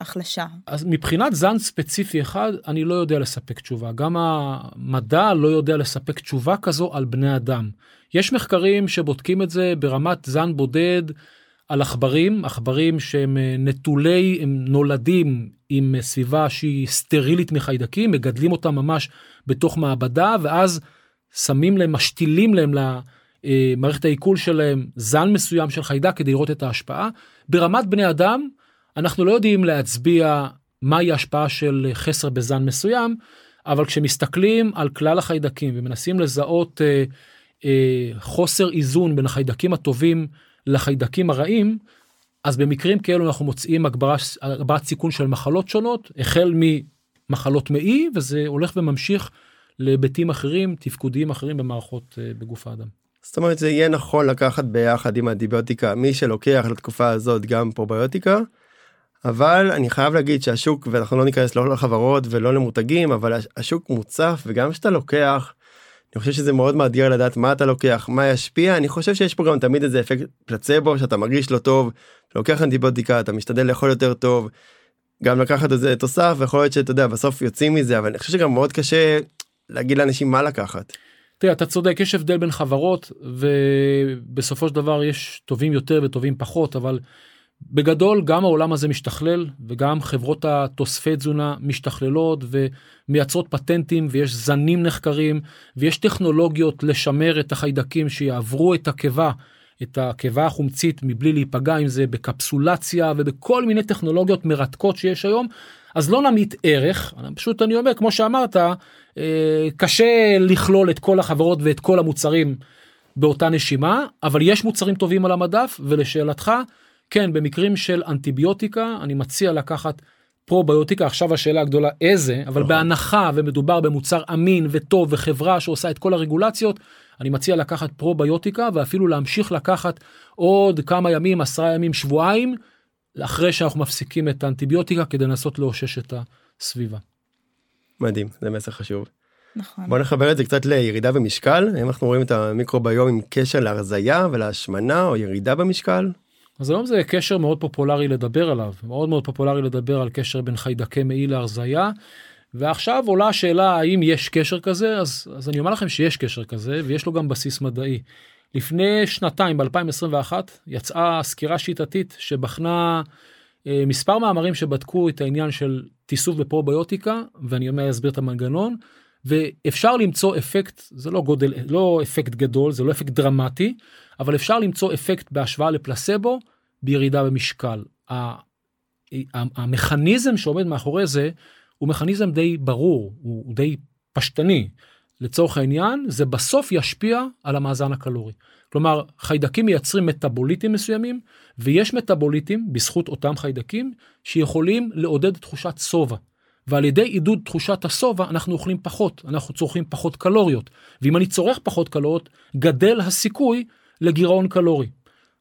החלשה? אז מבחינת זן ספציפי אחד אני לא יודע לספק תשובה גם המדע לא יודע לספק תשובה כזו על בני אדם. יש מחקרים שבודקים את זה ברמת זן בודד על עכברים עכברים שהם אה, נטולי הם נולדים עם אה, סביבה שהיא סטרילית מחיידקים מגדלים אותם ממש בתוך מעבדה ואז שמים להם משתילים להם למערכת העיכול שלהם זן מסוים של חיידק כדי לראות את ההשפעה ברמת בני אדם אנחנו לא יודעים להצביע מהי ההשפעה של חסר בזן מסוים, אבל כשמסתכלים על כלל החיידקים ומנסים לזהות אה, אה, חוסר איזון בין החיידקים הטובים לחיידקים הרעים, אז במקרים כאלו אנחנו מוצאים הגברת סיכון של מחלות שונות, החל ממחלות מעי, וזה הולך וממשיך להיבטים אחרים, תפקודיים אחרים במערכות אה, בגוף האדם. זאת אומרת זה יהיה נכון לקחת ביחד עם האנטיביוטיקה מי שלוקח לתקופה הזאת גם פרוביוטיקה. אבל אני חייב להגיד שהשוק ואנחנו לא ניכנס לא לחברות ולא למותגים אבל הש- השוק מוצף וגם כשאתה לוקח. אני חושב שזה מאוד מאתגר לדעת מה אתה לוקח מה ישפיע אני חושב שיש פה גם תמיד איזה אפקט פלצבו שאתה מרגיש לא טוב לוקח אנטיביוטיקה אתה משתדל לאכול יותר טוב. גם לקחת איזה תוסף ויכול להיות שאתה יודע בסוף יוצאים מזה אבל אני חושב שגם מאוד קשה להגיד לאנשים מה לקחת. תראה אתה צודק יש הבדל בין חברות ובסופו של דבר יש טובים יותר וטובים פחות אבל בגדול גם העולם הזה משתכלל וגם חברות התוספי תזונה משתכללות ומייצרות פטנטים ויש זנים נחקרים ויש טכנולוגיות לשמר את החיידקים שיעברו את הקיבה את הקיבה החומצית מבלי להיפגע עם זה בקפסולציה ובכל מיני טכנולוגיות מרתקות שיש היום. אז לא נמעיט ערך פשוט אני אומר כמו שאמרת קשה לכלול את כל החברות ואת כל המוצרים באותה נשימה אבל יש מוצרים טובים על המדף ולשאלתך כן במקרים של אנטיביוטיקה אני מציע לקחת פרוביוטיקה עכשיו השאלה הגדולה איזה אבל נכון. בהנחה ומדובר במוצר אמין וטוב וחברה שעושה את כל הרגולציות אני מציע לקחת פרוביוטיקה ואפילו להמשיך לקחת עוד כמה ימים עשרה ימים שבועיים אחרי שאנחנו מפסיקים את האנטיביוטיקה כדי לנסות לאושש את הסביבה. מדהים זה מסר חשוב. נכון. בוא נחבר את זה קצת לירידה במשקל האם אנחנו רואים את המיקרוביום עם קשר להרזייה ולהשמנה או ירידה במשקל. אז היום זה קשר מאוד פופולרי לדבר עליו מאוד מאוד פופולרי לדבר על קשר בין חיידקי מעי להרזייה. ועכשיו עולה השאלה האם יש קשר כזה אז אז אני אומר לכם שיש קשר כזה ויש לו גם בסיס מדעי. לפני שנתיים ב-2021 יצאה סקירה שיטתית שבחנה אה, מספר מאמרים שבדקו את העניין של תיסוף בפרוביוטיקה ואני אומר אסביר את המנגנון ואפשר למצוא אפקט זה לא גודל לא אפקט גדול זה לא אפקט דרמטי אבל אפשר למצוא אפקט בהשוואה לפלסבו בירידה במשקל. המכניזם שעומד מאחורי זה הוא מכניזם די ברור הוא די פשטני. לצורך העניין, זה בסוף ישפיע על המאזן הקלורי. כלומר, חיידקים מייצרים מטאבוליטים מסוימים, ויש מטאבוליטים, בזכות אותם חיידקים, שיכולים לעודד תחושת שובע. ועל ידי עידוד תחושת השובע אנחנו אוכלים פחות, אנחנו צורכים פחות קלוריות. ואם אני צורך פחות קלוריות, גדל הסיכוי לגירעון קלורי.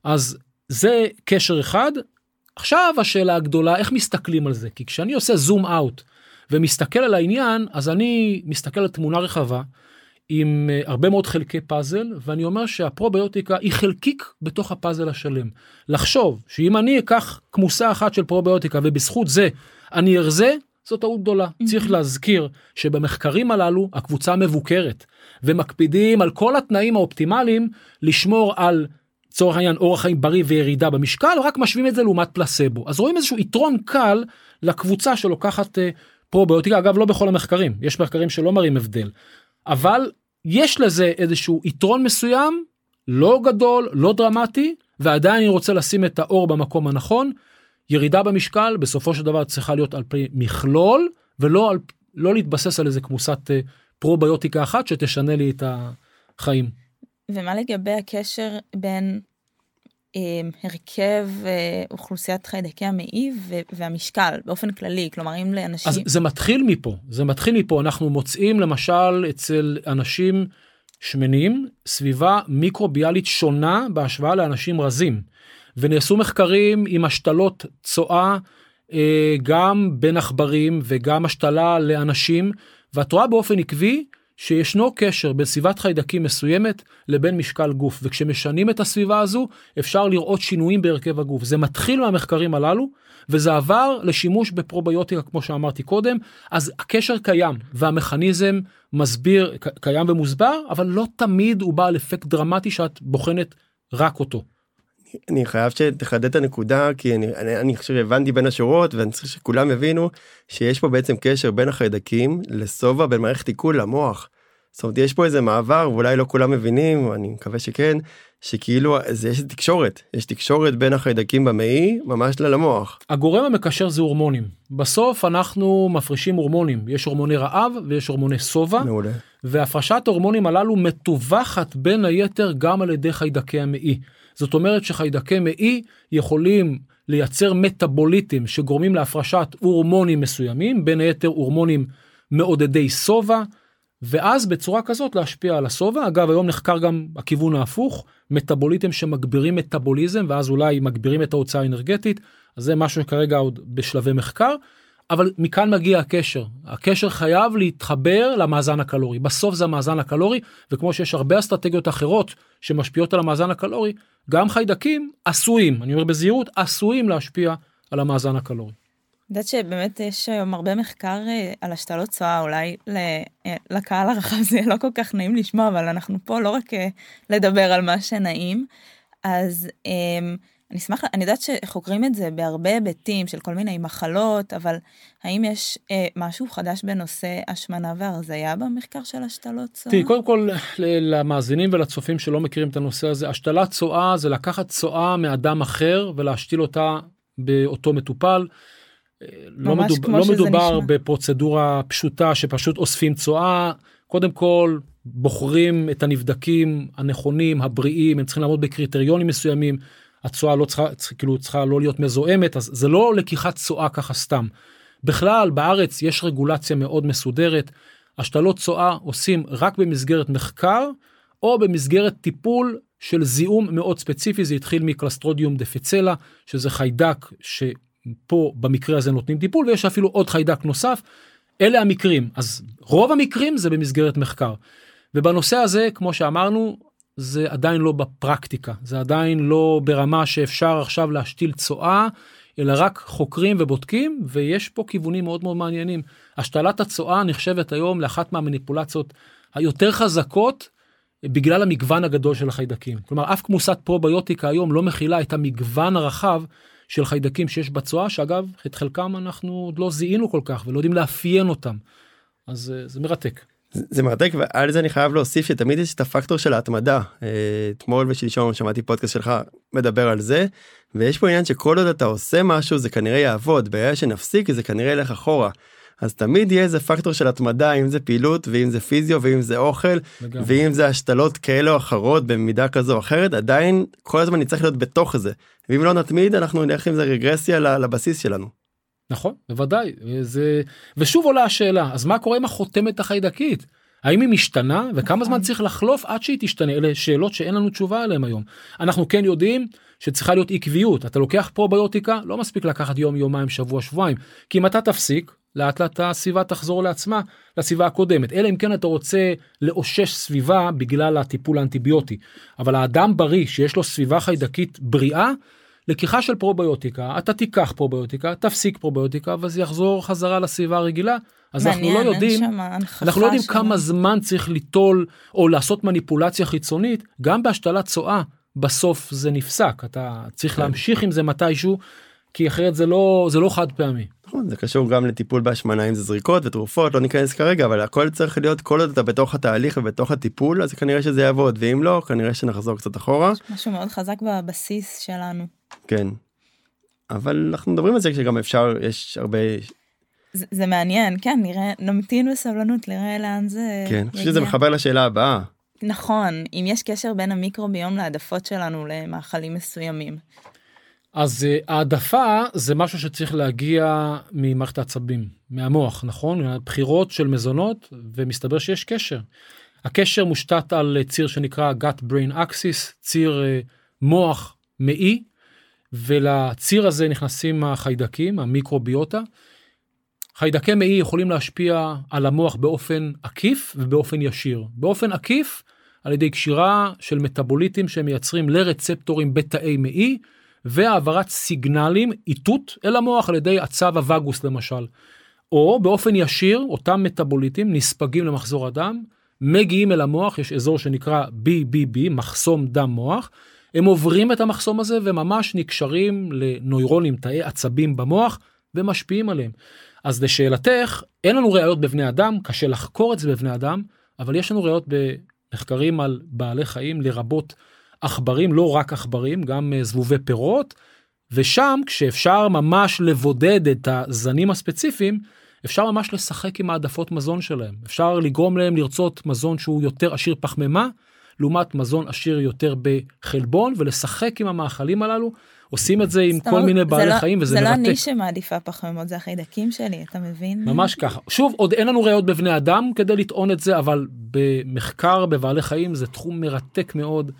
אז זה קשר אחד. עכשיו השאלה הגדולה, איך מסתכלים על זה? כי כשאני עושה זום אאוט ומסתכל על העניין, אז אני מסתכל על תמונה רחבה עם אה, הרבה מאוד חלקי פאזל, ואני אומר שהפרוביוטיקה היא חלקיק בתוך הפאזל השלם. לחשוב שאם אני אקח כמוסה אחת של פרוביוטיקה ובזכות זה אני ארזה, זו טעות גדולה. Mm-hmm. צריך להזכיר שבמחקרים הללו הקבוצה מבוקרת, ומקפידים על כל התנאים האופטימליים לשמור על לצורך העניין אורח חיים בריא וירידה במשקל, רק משווים את זה לעומת פלסבו. אז רואים איזשהו יתרון קל לקבוצה שלוקחת uh, פרוביוטיקה, אגב לא בכל המחקרים, יש מחקרים שלא מראים הבדל, אבל יש לזה איזשהו יתרון מסוים, לא גדול, לא דרמטי, ועדיין אני רוצה לשים את האור במקום הנכון. ירידה במשקל בסופו של דבר צריכה להיות על פי מכלול, ולא על, לא להתבסס על איזה כמוסת uh, פרוביוטיקה אחת שתשנה לי את החיים. ומה לגבי הקשר בין אה, הרכב אה, אוכלוסיית חיידקי המעי והמשקל באופן כללי כלומר אם לאנשים אז זה מתחיל מפה זה מתחיל מפה. אנחנו מוצאים למשל אצל אנשים שמנים סביבה מיקרוביאלית שונה בהשוואה לאנשים רזים. ונעשו מחקרים עם השתלות צואה אה, גם בין עכברים וגם השתלה לאנשים ואת רואה באופן עקבי שישנו קשר בין סביבת חיידקים מסוימת לבין משקל גוף וכשמשנים את הסביבה הזו אפשר לראות שינויים בהרכב הגוף זה מתחיל מהמחקרים הללו וזה עבר לשימוש בפרוביוטיקה כמו שאמרתי קודם אז הקשר קיים והמכניזם מסביר קיים ומוסבר אבל לא תמיד הוא בעל אפקט דרמטי שאת בוחנת רק אותו. אני חייב שתחדד את הנקודה כי אני, אני, אני חושב שהבנתי בין השורות ואני צריך שכולם יבינו שיש פה בעצם קשר בין החיידקים לשובע בין מערכת עיכול למוח. זאת אומרת יש פה איזה מעבר ואולי לא כולם מבינים אני מקווה שכן שכאילו זה יש תקשורת יש תקשורת בין החיידקים במעי ממש למוח. הגורם המקשר זה הורמונים בסוף אנחנו מפרישים הורמונים יש הורמוני רעב ויש הורמוני שובע מעולה. והפרשת ההורמונים הללו מתווכת בין היתר גם על ידי חיידקי המעי. זאת אומרת שחיידקי מעי יכולים לייצר מטאבוליטים שגורמים להפרשת הורמונים מסוימים בין היתר הורמונים מעודדי שובע ואז בצורה כזאת להשפיע על השובע. אגב היום נחקר גם הכיוון ההפוך מטאבוליטים שמגבירים מטאבוליזם ואז אולי מגבירים את ההוצאה האנרגטית. אז זה משהו שכרגע עוד בשלבי מחקר אבל מכאן מגיע הקשר הקשר חייב להתחבר למאזן הקלורי בסוף זה המאזן הקלורי וכמו שיש הרבה אסטרטגיות אחרות שמשפיעות על המאזן הקלורי גם חיידקים עשויים אני אומר בזהירות עשויים להשפיע על המאזן הקלורי. אני יודעת שבאמת יש היום הרבה מחקר אה, על השתלות צואה, אולי אה, לקהל הרחב זה לא כל כך נעים לשמוע, אבל אנחנו פה לא רק אה, לדבר על מה שנעים. אז אני אשמח, אני יודעת שחוקרים את זה בהרבה היבטים של כל מיני מחלות, אבל האם יש אה, משהו חדש בנושא השמנה והרזייה במחקר של השתלות צואה? תראי, קודם כל למאזינים ולצופים שלא מכירים את הנושא הזה, השתלת צואה זה לקחת צואה מאדם אחר ולהשתיל אותה באותו מטופל. לא, מדוב, לא מדובר נשמע. בפרוצדורה פשוטה שפשוט אוספים צואה קודם כל בוחרים את הנבדקים הנכונים הבריאים הם צריכים לעמוד בקריטריונים מסוימים הצואה לא צריכה כאילו צריכה לא להיות מזוהמת אז זה לא לקיחת צואה ככה סתם. בכלל בארץ יש רגולציה מאוד מסודרת השתלות צואה עושים רק במסגרת מחקר או במסגרת טיפול של זיהום מאוד ספציפי זה התחיל מקלסטרודיום דפיצלה שזה חיידק ש... פה במקרה הזה נותנים טיפול ויש אפילו עוד חיידק נוסף. אלה המקרים אז רוב המקרים זה במסגרת מחקר. ובנושא הזה כמו שאמרנו זה עדיין לא בפרקטיקה זה עדיין לא ברמה שאפשר עכשיו להשתיל צואה אלא רק חוקרים ובודקים ויש פה כיוונים מאוד מאוד מעניינים. השתלת הצואה נחשבת היום לאחת מהמניפולציות היותר חזקות בגלל המגוון הגדול של החיידקים. כלומר אף כמוסת פרוביוטיקה היום לא מכילה את המגוון הרחב של חיידקים שיש בצואה שאגב את חלקם אנחנו עוד לא זיהינו כל כך ולא יודעים לאפיין אותם. אז אה, זה מרתק. זה מרתק ועל זה אני חייב להוסיף שתמיד יש את הפקטור של ההתמדה אה, אתמול ושלשום שמעתי פודקאסט שלך מדבר על זה ויש פה עניין שכל עוד אתה עושה משהו זה כנראה יעבוד ברגע שנפסיק זה כנראה ילך אחורה. אז תמיד יהיה איזה פקטור של התמדה אם זה פעילות ואם זה פיזיו ואם זה אוכל לגמרי. ואם זה השתלות כאלה או אחרות במידה כזו או אחרת עדיין כל הזמן נצטרך להיות בתוך זה ואם לא נתמיד אנחנו נלך עם זה רגרסיה לבסיס שלנו. נכון בוודאי זה ושוב עולה השאלה אז מה קורה עם החותמת החיידקית? האם היא משתנה וכמה זמן צריך לחלוף עד שהיא תשתנה? אלה שאלות שאין לנו תשובה עליהן היום. אנחנו כן יודעים שצריכה להיות עקביות. אתה לוקח פרוביוטיקה לא מספיק לקחת יום יומיים שבוע שבועיים כי אם אתה תפסיק לאט לאט הסביבה תחזור לעצמה לסביבה הקודמת. אלא אם כן אתה רוצה לאושש סביבה בגלל הטיפול האנטיביוטי. אבל האדם בריא שיש לו סביבה חיידקית בריאה לקיחה של פרוביוטיקה אתה תיקח פרוביוטיקה תפסיק פרוביוטיקה וזה יחזור חזרה לסביבה הרגילה אז אנחנו לא יודעים אנחנו לא יודעים כמה זמן צריך ליטול או לעשות מניפולציה חיצונית גם בהשתלת צואה בסוף זה נפסק אתה צריך כן. להמשיך עם זה מתישהו כי אחרת זה לא זה לא חד פעמי. נכון, זה קשור גם לטיפול בהשמנה אם זה זריקות ותרופות לא ניכנס כרגע אבל הכל צריך להיות כל עוד אתה בתוך התהליך ובתוך הטיפול אז כנראה שזה יעבוד ואם לא כנראה שנחזור קצת אחורה משהו מאוד חזק בבסיס שלנו. כן. אבל אנחנו מדברים על זה שגם אפשר יש הרבה זה, זה מעניין כן נראה נמתין בסבלנות נראה לאן זה כן אני חושב שזה מחבר לשאלה הבאה נכון אם יש קשר בין המיקרוביום להעדפות שלנו למאכלים מסוימים. אז uh, העדפה זה משהו שצריך להגיע ממערכת העצבים מהמוח נכון מהבחירות של מזונות ומסתבר שיש קשר. הקשר מושתת על אה, ציר שנקרא gut brain axis ציר uh, מוח מעי ולציר הזה נכנסים החיידקים המיקרוביוטה. חיידקי מעי יכולים להשפיע על המוח באופן עקיף ובאופן ישיר. באופן עקיף על ידי קשירה של מטאבוליטים שמייצרים לרצפטורים בתאי מעי והעברת סיגנלים איתות אל המוח על ידי הצו הווגוס למשל. או באופן ישיר אותם מטאבוליטים נספגים למחזור הדם מגיעים אל המוח יש אזור שנקרא BBB מחסום דם מוח הם עוברים את המחסום הזה וממש נקשרים לנוירונים תאי עצבים במוח ומשפיעים עליהם. אז לשאלתך אין לנו ראיות בבני אדם קשה לחקור את זה בבני אדם אבל יש לנו ראיות במחקרים על בעלי חיים לרבות עכברים לא רק עכברים גם אה, זבובי פירות ושם כשאפשר ממש לבודד את הזנים הספציפיים אפשר ממש לשחק עם העדפות מזון שלהם אפשר לגרום להם לרצות מזון שהוא יותר עשיר פחמימה לעומת מזון עשיר יותר בחלבון ולשחק עם המאכלים הללו עושים את זה עם כל מיני בעלי לא, חיים וזה זה מרתק. לא אני שמעדיפה פחמימות זה החיידקים שלי אתה מבין ממש ככה שוב עוד אין לנו ראיות בבני אדם כדי לטעון את זה אבל במחקר בבעלי חיים זה תחום מרתק מאוד.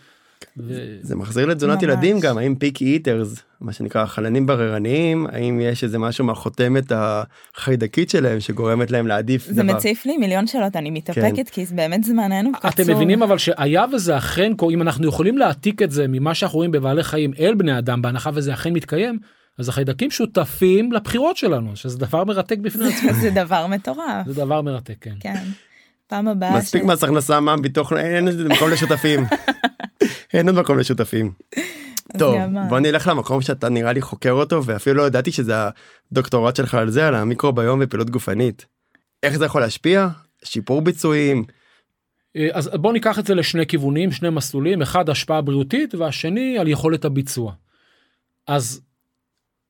ו... זה מחזיר לתזונת ממש. ילדים גם האם פיקי איטרס מה שנקרא חלנים בררניים האם יש איזה משהו מהחותמת החיידקית שלהם שגורמת להם להעדיף זה דבר. מציף לי מיליון שאלות אני מתאפקת כי זה באמת זמננו קצור. אתם מבינים אבל שהיה וזה אכן קורה אם אנחנו יכולים להעתיק את זה ממה שאנחנו רואים בבעלי חיים אל בני אדם בהנחה וזה אכן מתקיים אז החיידקים שותפים לבחירות שלנו שזה דבר מרתק בפני עצמו זה דבר מטורף זה דבר מרתק כן. כן. פעם הבאה מספיק מס הכנסה מע"מ ביטוח אין אין מקום לשותפים. אין עוד מקום לשותפים. טוב? בוא נלך למקום שאתה נראה לי חוקר אותו ואפילו לא ידעתי שזה הדוקטורט שלך על זה על המיקרוביום ופעילות גופנית. איך זה יכול להשפיע? שיפור ביצועים. אה, אז בוא ניקח את זה לשני כיוונים שני מסלולים אחד השפעה בריאותית והשני על יכולת הביצוע. אז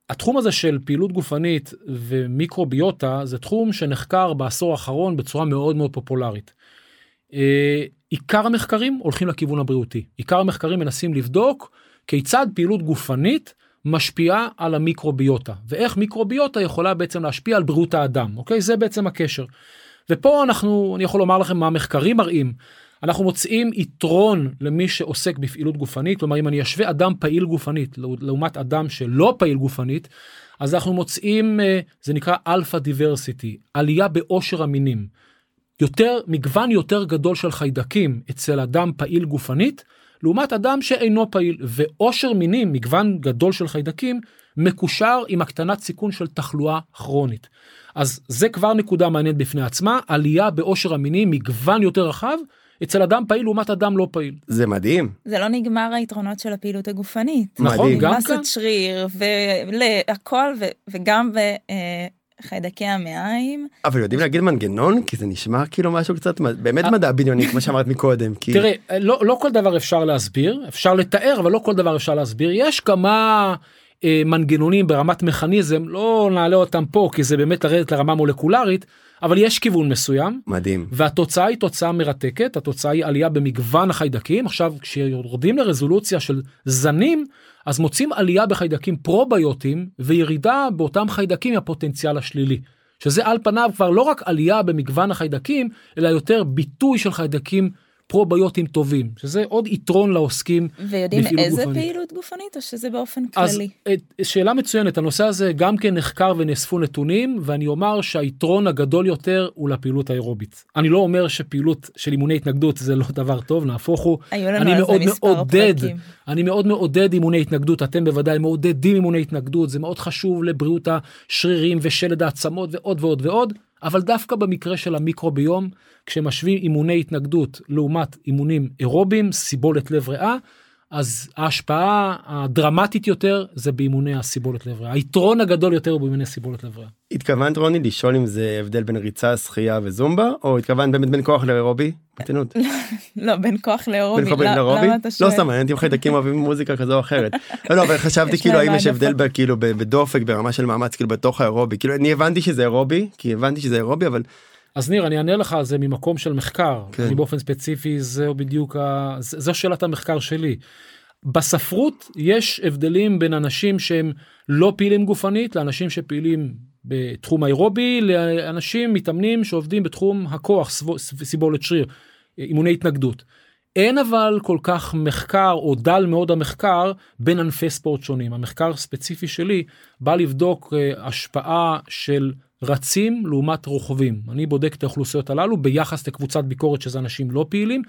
התחום הזה של פעילות גופנית ומיקרוביוטה זה תחום שנחקר בעשור האחרון בצורה מאוד מאוד פופולרית. עיקר המחקרים הולכים לכיוון הבריאותי עיקר המחקרים מנסים לבדוק כיצד פעילות גופנית משפיעה על המיקרוביוטה ואיך מיקרוביוטה יכולה בעצם להשפיע על בריאות האדם אוקיי זה בעצם הקשר. ופה אנחנו אני יכול לומר לכם מה המחקרים מראים אנחנו מוצאים יתרון למי שעוסק בפעילות גופנית כלומר אם אני אשווה אדם פעיל גופנית לעומת אדם שלא פעיל גופנית אז אנחנו מוצאים אה, זה נקרא alpha diversity עלייה בעושר המינים. יותר מגוון יותר גדול של חיידקים אצל אדם פעיל גופנית לעומת אדם שאינו פעיל ועושר מינים מגוון גדול של חיידקים מקושר עם הקטנת סיכון של תחלואה כרונית. אז זה כבר נקודה מעניינת בפני עצמה עלייה בעושר המינים מגוון יותר רחב אצל אדם פעיל לעומת אדם לא פעיל. זה מדהים. זה לא נגמר היתרונות של הפעילות הגופנית. נכון, מדהים. גם מסת כאן. שריר והכל וגם בחיידקי המעיים. אבל יודעים להגיד מנגנון? כי זה נשמע כאילו משהו קצת באמת מדע בדיוני כמו שאמרת מקודם כי תראה לא, לא כל דבר אפשר להסביר אפשר לתאר אבל לא כל דבר אפשר להסביר. יש כמה אה, מנגנונים ברמת מכניזם לא נעלה אותם פה כי זה באמת לרדת לרמה מולקולרית אבל יש כיוון מסוים. מדהים. והתוצאה היא תוצאה מרתקת התוצאה היא עלייה במגוון החיידקים. עכשיו כשיורדים לרזולוציה של זנים אז מוצאים עלייה בחיידקים פרוביוטיים וירידה באותם חיידקים הפוטנציאל השלילי. שזה על פניו כבר לא רק עלייה במגוון החיידקים אלא יותר ביטוי של חיידקים פרוביוטים טובים שזה עוד יתרון לעוסקים. ויודעים איזה גופנית. פעילות גופנית או שזה באופן אז כללי? את- שאלה מצוינת הנושא הזה גם כן נחקר ונאספו נתונים ואני אומר שהיתרון הגדול יותר הוא לפעילות האירובית. אני לא אומר שפעילות של אימוני התנגדות זה לא דבר טוב נהפוך הוא היו לנו אני על מאוד זה מספר מעודד פרקים. אני מאוד מעודד אימוני התנגדות אתם בוודאי מעודדים אימוני התנגדות זה מאוד חשוב לבריאות השרירים ושלד העצמות ועוד ועוד ועוד אבל דווקא במקרה של המיקרוביום כשמשווים אימוני התנגדות לעומת אימונים אירובים סיבולת לב ריאה אז ההשפעה הדרמטית יותר זה באימוני הסיבולת לב ריאה היתרון הגדול יותר הוא באימוני סיבולת לב ריאה. התכוונת רוני לשאול אם זה הבדל בין ריצה שחייה וזומבה או התכוונת באמת בין כוח לאירובי? מתנות. לא בין כוח לאירובי. בין כוח לא- לאירובי? למה אתה לא? סתם אותי אם חיידקים אוהבים מוזיקה כזו או אחרת. לא לא אבל חשבתי כאילו האם יש. הבדל כאילו בדופק ברמה של מאמץ כאילו בתוך האירובי כאילו אני הבנתי שזה אירובי כי הבנתי שזה אירובי אבל אז ניר אני אענה לך על זה ממקום של מחקר כן. אני באופן ספציפי זהו בדיוק ה... זו שאלת המחקר שלי. בספרות יש הבדלים בין אנשים שהם לא פעילים גופנית לאנשים שפעילים בתחום האירובי לאנשים מתאמנים שעובדים בתחום הכוח סיבולת שריר אימוני התנגדות. אין אבל כל כך מחקר או דל מאוד המחקר בין ענפי ספורט שונים המחקר הספציפי שלי בא לבדוק אה, השפעה של רצים לעומת רוכבים. אני בודק את האוכלוסיות הללו ביחס לקבוצת ביקורת שזה אנשים לא פעילים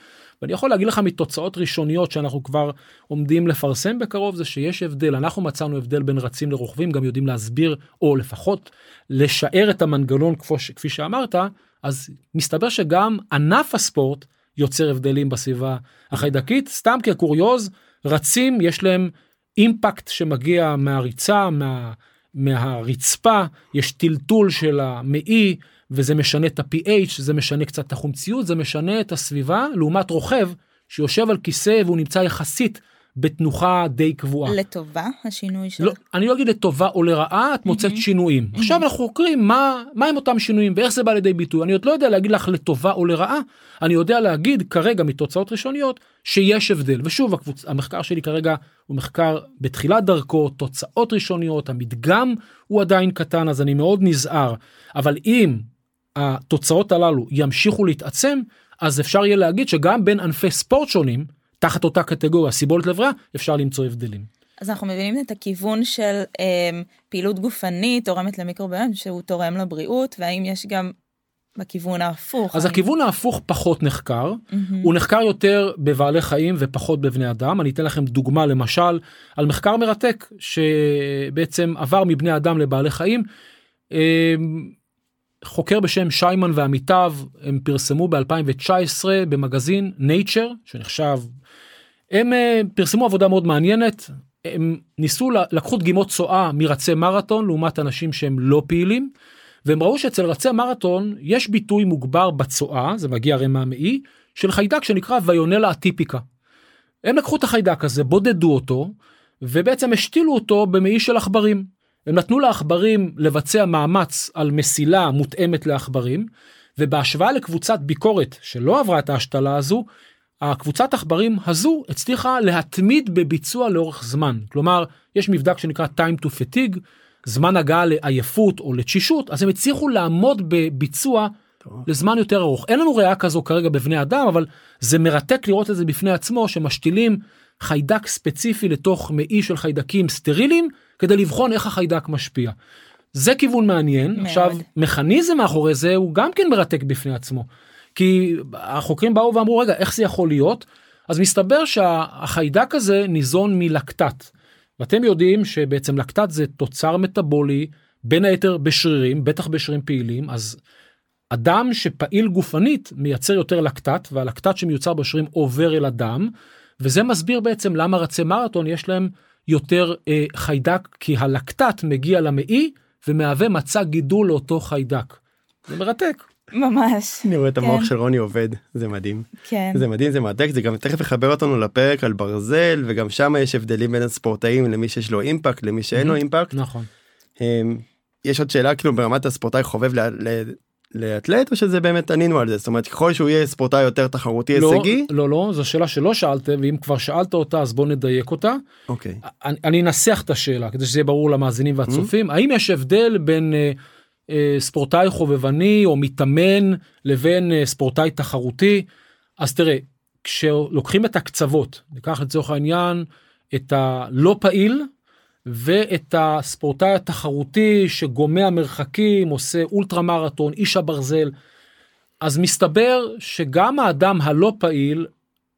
ואני יכול להגיד לך מתוצאות ראשוניות שאנחנו כבר עומדים לפרסם בקרוב זה שיש הבדל. אנחנו מצאנו הבדל בין רצים לרוכבים גם יודעים להסביר או לפחות לשער את המנגנון כפי שאמרת אז מסתבר שגם ענף הספורט יוצר הבדלים בסביבה החיידקית. סתם כקוריוז רצים יש להם אימפקט שמגיע מהריצה מה, מהרצפה יש טלטול של המעי וזה משנה את ה-pH זה משנה קצת את החומציות זה משנה את הסביבה לעומת רוכב שיושב על כיסא והוא נמצא יחסית בתנוחה די קבועה. לטובה השינוי של... לא, אני לא אגיד לטובה או לרעה את מוצאת שינויים. עכשיו אנחנו חוקרים מה מה הם אותם שינויים ואיך זה בא לידי ביטוי. אני עוד לא יודע להגיד לך לטובה או לרעה. אני יודע להגיד כרגע מתוצאות ראשוניות שיש הבדל. ושוב הקבוצ... המחקר שלי כרגע הוא מחקר בתחילת דרכו תוצאות ראשוניות המדגם הוא עדיין קטן אז אני מאוד נזהר. אבל אם התוצאות הללו ימשיכו להתעצם אז אפשר יהיה להגיד שגם בין ענפי ספורט שונים תחת אותה קטגוריה סיבולת לב ריאה אפשר למצוא הבדלים. אז אנחנו מבינים את הכיוון של אה, פעילות גופנית תורמת למיקרוביום שהוא תורם לבריאות והאם יש גם בכיוון ההפוך. אז אני- הכיוון ההפוך פחות נחקר, מהמם. הוא נחקר יותר בבעלי חיים ופחות בבני אדם. אני אתן לכם דוגמה למשל על מחקר מרתק שבעצם עבר מבני אדם לבעלי חיים. אה, חוקר בשם שיימן ועמיתיו הם פרסמו ב-2019 במגזין Nature שנחשב הם אה, פרסמו עבודה מאוד מעניינת הם ניסו לקחו דגימות צואה מרצי מרתון לעומת אנשים שהם לא פעילים והם ראו שאצל רצי מרתון יש ביטוי מוגבר בצואה זה מגיע הרי מהמעי של חיידק שנקרא ויונלה אטיפיקה. הם לקחו את החיידק הזה בודדו אותו ובעצם השתילו אותו במעי של עכברים. הם נתנו לעכברים לבצע מאמץ על מסילה מותאמת לעכברים ובהשוואה לקבוצת ביקורת שלא עברה את ההשתלה הזו הקבוצת עכברים הזו הצליחה להתמיד בביצוע לאורך זמן. כלומר יש מבדק שנקרא time to fatigue זמן הגעה לעייפות או לתשישות אז הם הצליחו לעמוד בביצוע לזמן יותר ארוך. אין לנו ריאה כזו כרגע בבני אדם אבל זה מרתק לראות את זה בפני עצמו שמשתילים חיידק ספציפי לתוך מעי של חיידקים סטריליים כדי לבחון איך החיידק משפיע. זה כיוון מעניין מאוד. עכשיו מכניזם מאחורי זה הוא גם כן מרתק בפני עצמו. כי החוקרים באו ואמרו רגע איך זה יכול להיות אז מסתבר שהחיידק הזה ניזון מלקטט. ואתם יודעים שבעצם לקטט זה תוצר מטאבולי בין היתר בשרירים בטח בשרירים פעילים אז אדם שפעיל גופנית מייצר יותר לקטט והלקטט שמיוצר בשרירים עובר אל הדם וזה מסביר בעצם למה רצי מרתון יש להם יותר אה, חיידק כי הלקטט מגיע למעי ומהווה מצע גידול לאותו חיידק. זה מרתק. ממש. אני רואה את המוח כן. של רוני עובד, זה מדהים. כן. זה מדהים, זה מרתק, זה גם תכף יחבר אותנו לפרק על ברזל, וגם שם יש הבדלים בין הספורטאים למי שיש לו אימפקט, למי שאין לו אימפקט. נכון. אמ, יש עוד שאלה כאילו ברמת הספורטאי חובב לאתלט, או שזה באמת ענינו על זה? זאת אומרת, ככל שהוא יהיה ספורטאי יותר תחרותי לא, הישגי, לא, לא, זו שאלה שלא שאלת, ואם כבר שאלת אותה אז בוא נדייק אותה. אוקיי. אני, אני אנסח את השאלה כדי שזה יהיה ברור למאזינים והצופים. האם יש הבדל בין אה, אה, ספורטאי חובבני או מתאמן לבין אה, ספורטאי תחרותי? אז תראה, כשלוקחים את הקצוות, ניקח לצורך העניין את הלא פעיל ואת הספורטאי התחרותי שגומע מרחקים, עושה אולטרה מרתון, איש הברזל, אז מסתבר שגם האדם הלא פעיל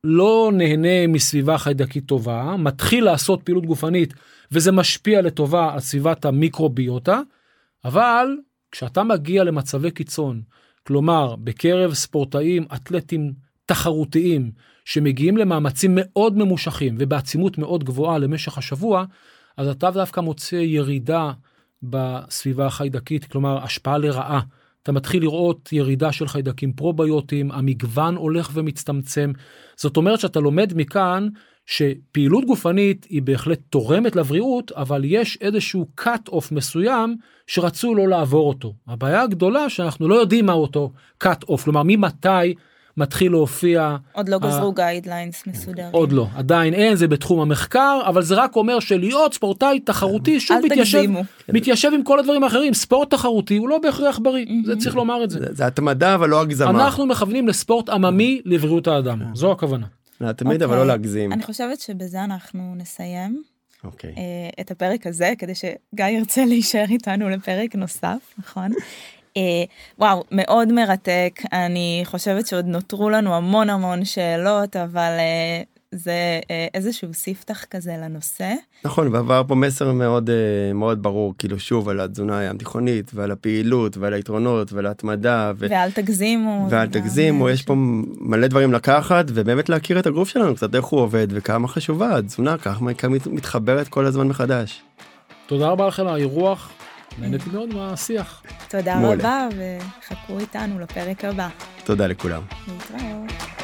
לא נהנה מסביבה חיידקית טובה, מתחיל לעשות פעילות גופנית וזה משפיע לטובה על סביבת המיקרוביוטה, אבל כשאתה מגיע למצבי קיצון, כלומר בקרב ספורטאים אתלטים תחרותיים שמגיעים למאמצים מאוד ממושכים ובעצימות מאוד גבוהה למשך השבוע, אז אתה דווקא מוצא ירידה בסביבה החיידקית, כלומר השפעה לרעה. אתה מתחיל לראות ירידה של חיידקים פרוביוטיים, המגוון הולך ומצטמצם. זאת אומרת שאתה לומד מכאן שפעילות גופנית היא בהחלט תורמת לבריאות, אבל יש איזשהו cut off מסוים שרצו לא לעבור אותו. הבעיה הגדולה שאנחנו לא יודעים מה אותו cut off, כלומר ממתי מתחיל להופיע עוד לא אה, גזרו guidelines מסודרים. עוד לא, עדיין אין, זה בתחום המחקר, אבל זה רק אומר שלהיות ספורטאי תחרותי שוב מתיישב. מתיישב עם כל הדברים האחרים, ספורט תחרותי הוא לא בהכרח בריא, זה צריך לומר את זה. זה- זה התמדה אבל לא הגזמה. אנחנו מכוונים לספורט עממי לבריאות האדם, זו הכוונה. לא, תמיד אבל אוקיי. לא להגזים. אני חושבת שבזה אנחנו נסיים אוקיי. אה, את הפרק הזה, כדי שגיא ירצה להישאר איתנו לפרק נוסף, נכון? אה, וואו, מאוד מרתק. אני חושבת שעוד נותרו לנו המון המון שאלות, אבל אה, זה אה, איזשהו ספתח כזה לנושא. נכון ועבר פה מסר מאוד מאוד ברור כאילו שוב על התזונה הים תיכונית ועל הפעילות ועל היתרונות ועל ההתמדה ו- ואל תגזימו. ואל תגזימו יש פה מלא דברים לקחת ובאמת להכיר את הגוף שלנו קצת איך הוא עובד וכמה חשובה התזונה כמה היא מתחברת כל הזמן מחדש. תודה רבה לכם על האירוח, נהניתי מאוד מהשיח. תודה מעולה. רבה, וחכו איתנו לפרק הבא. תודה לכולם. להתראות.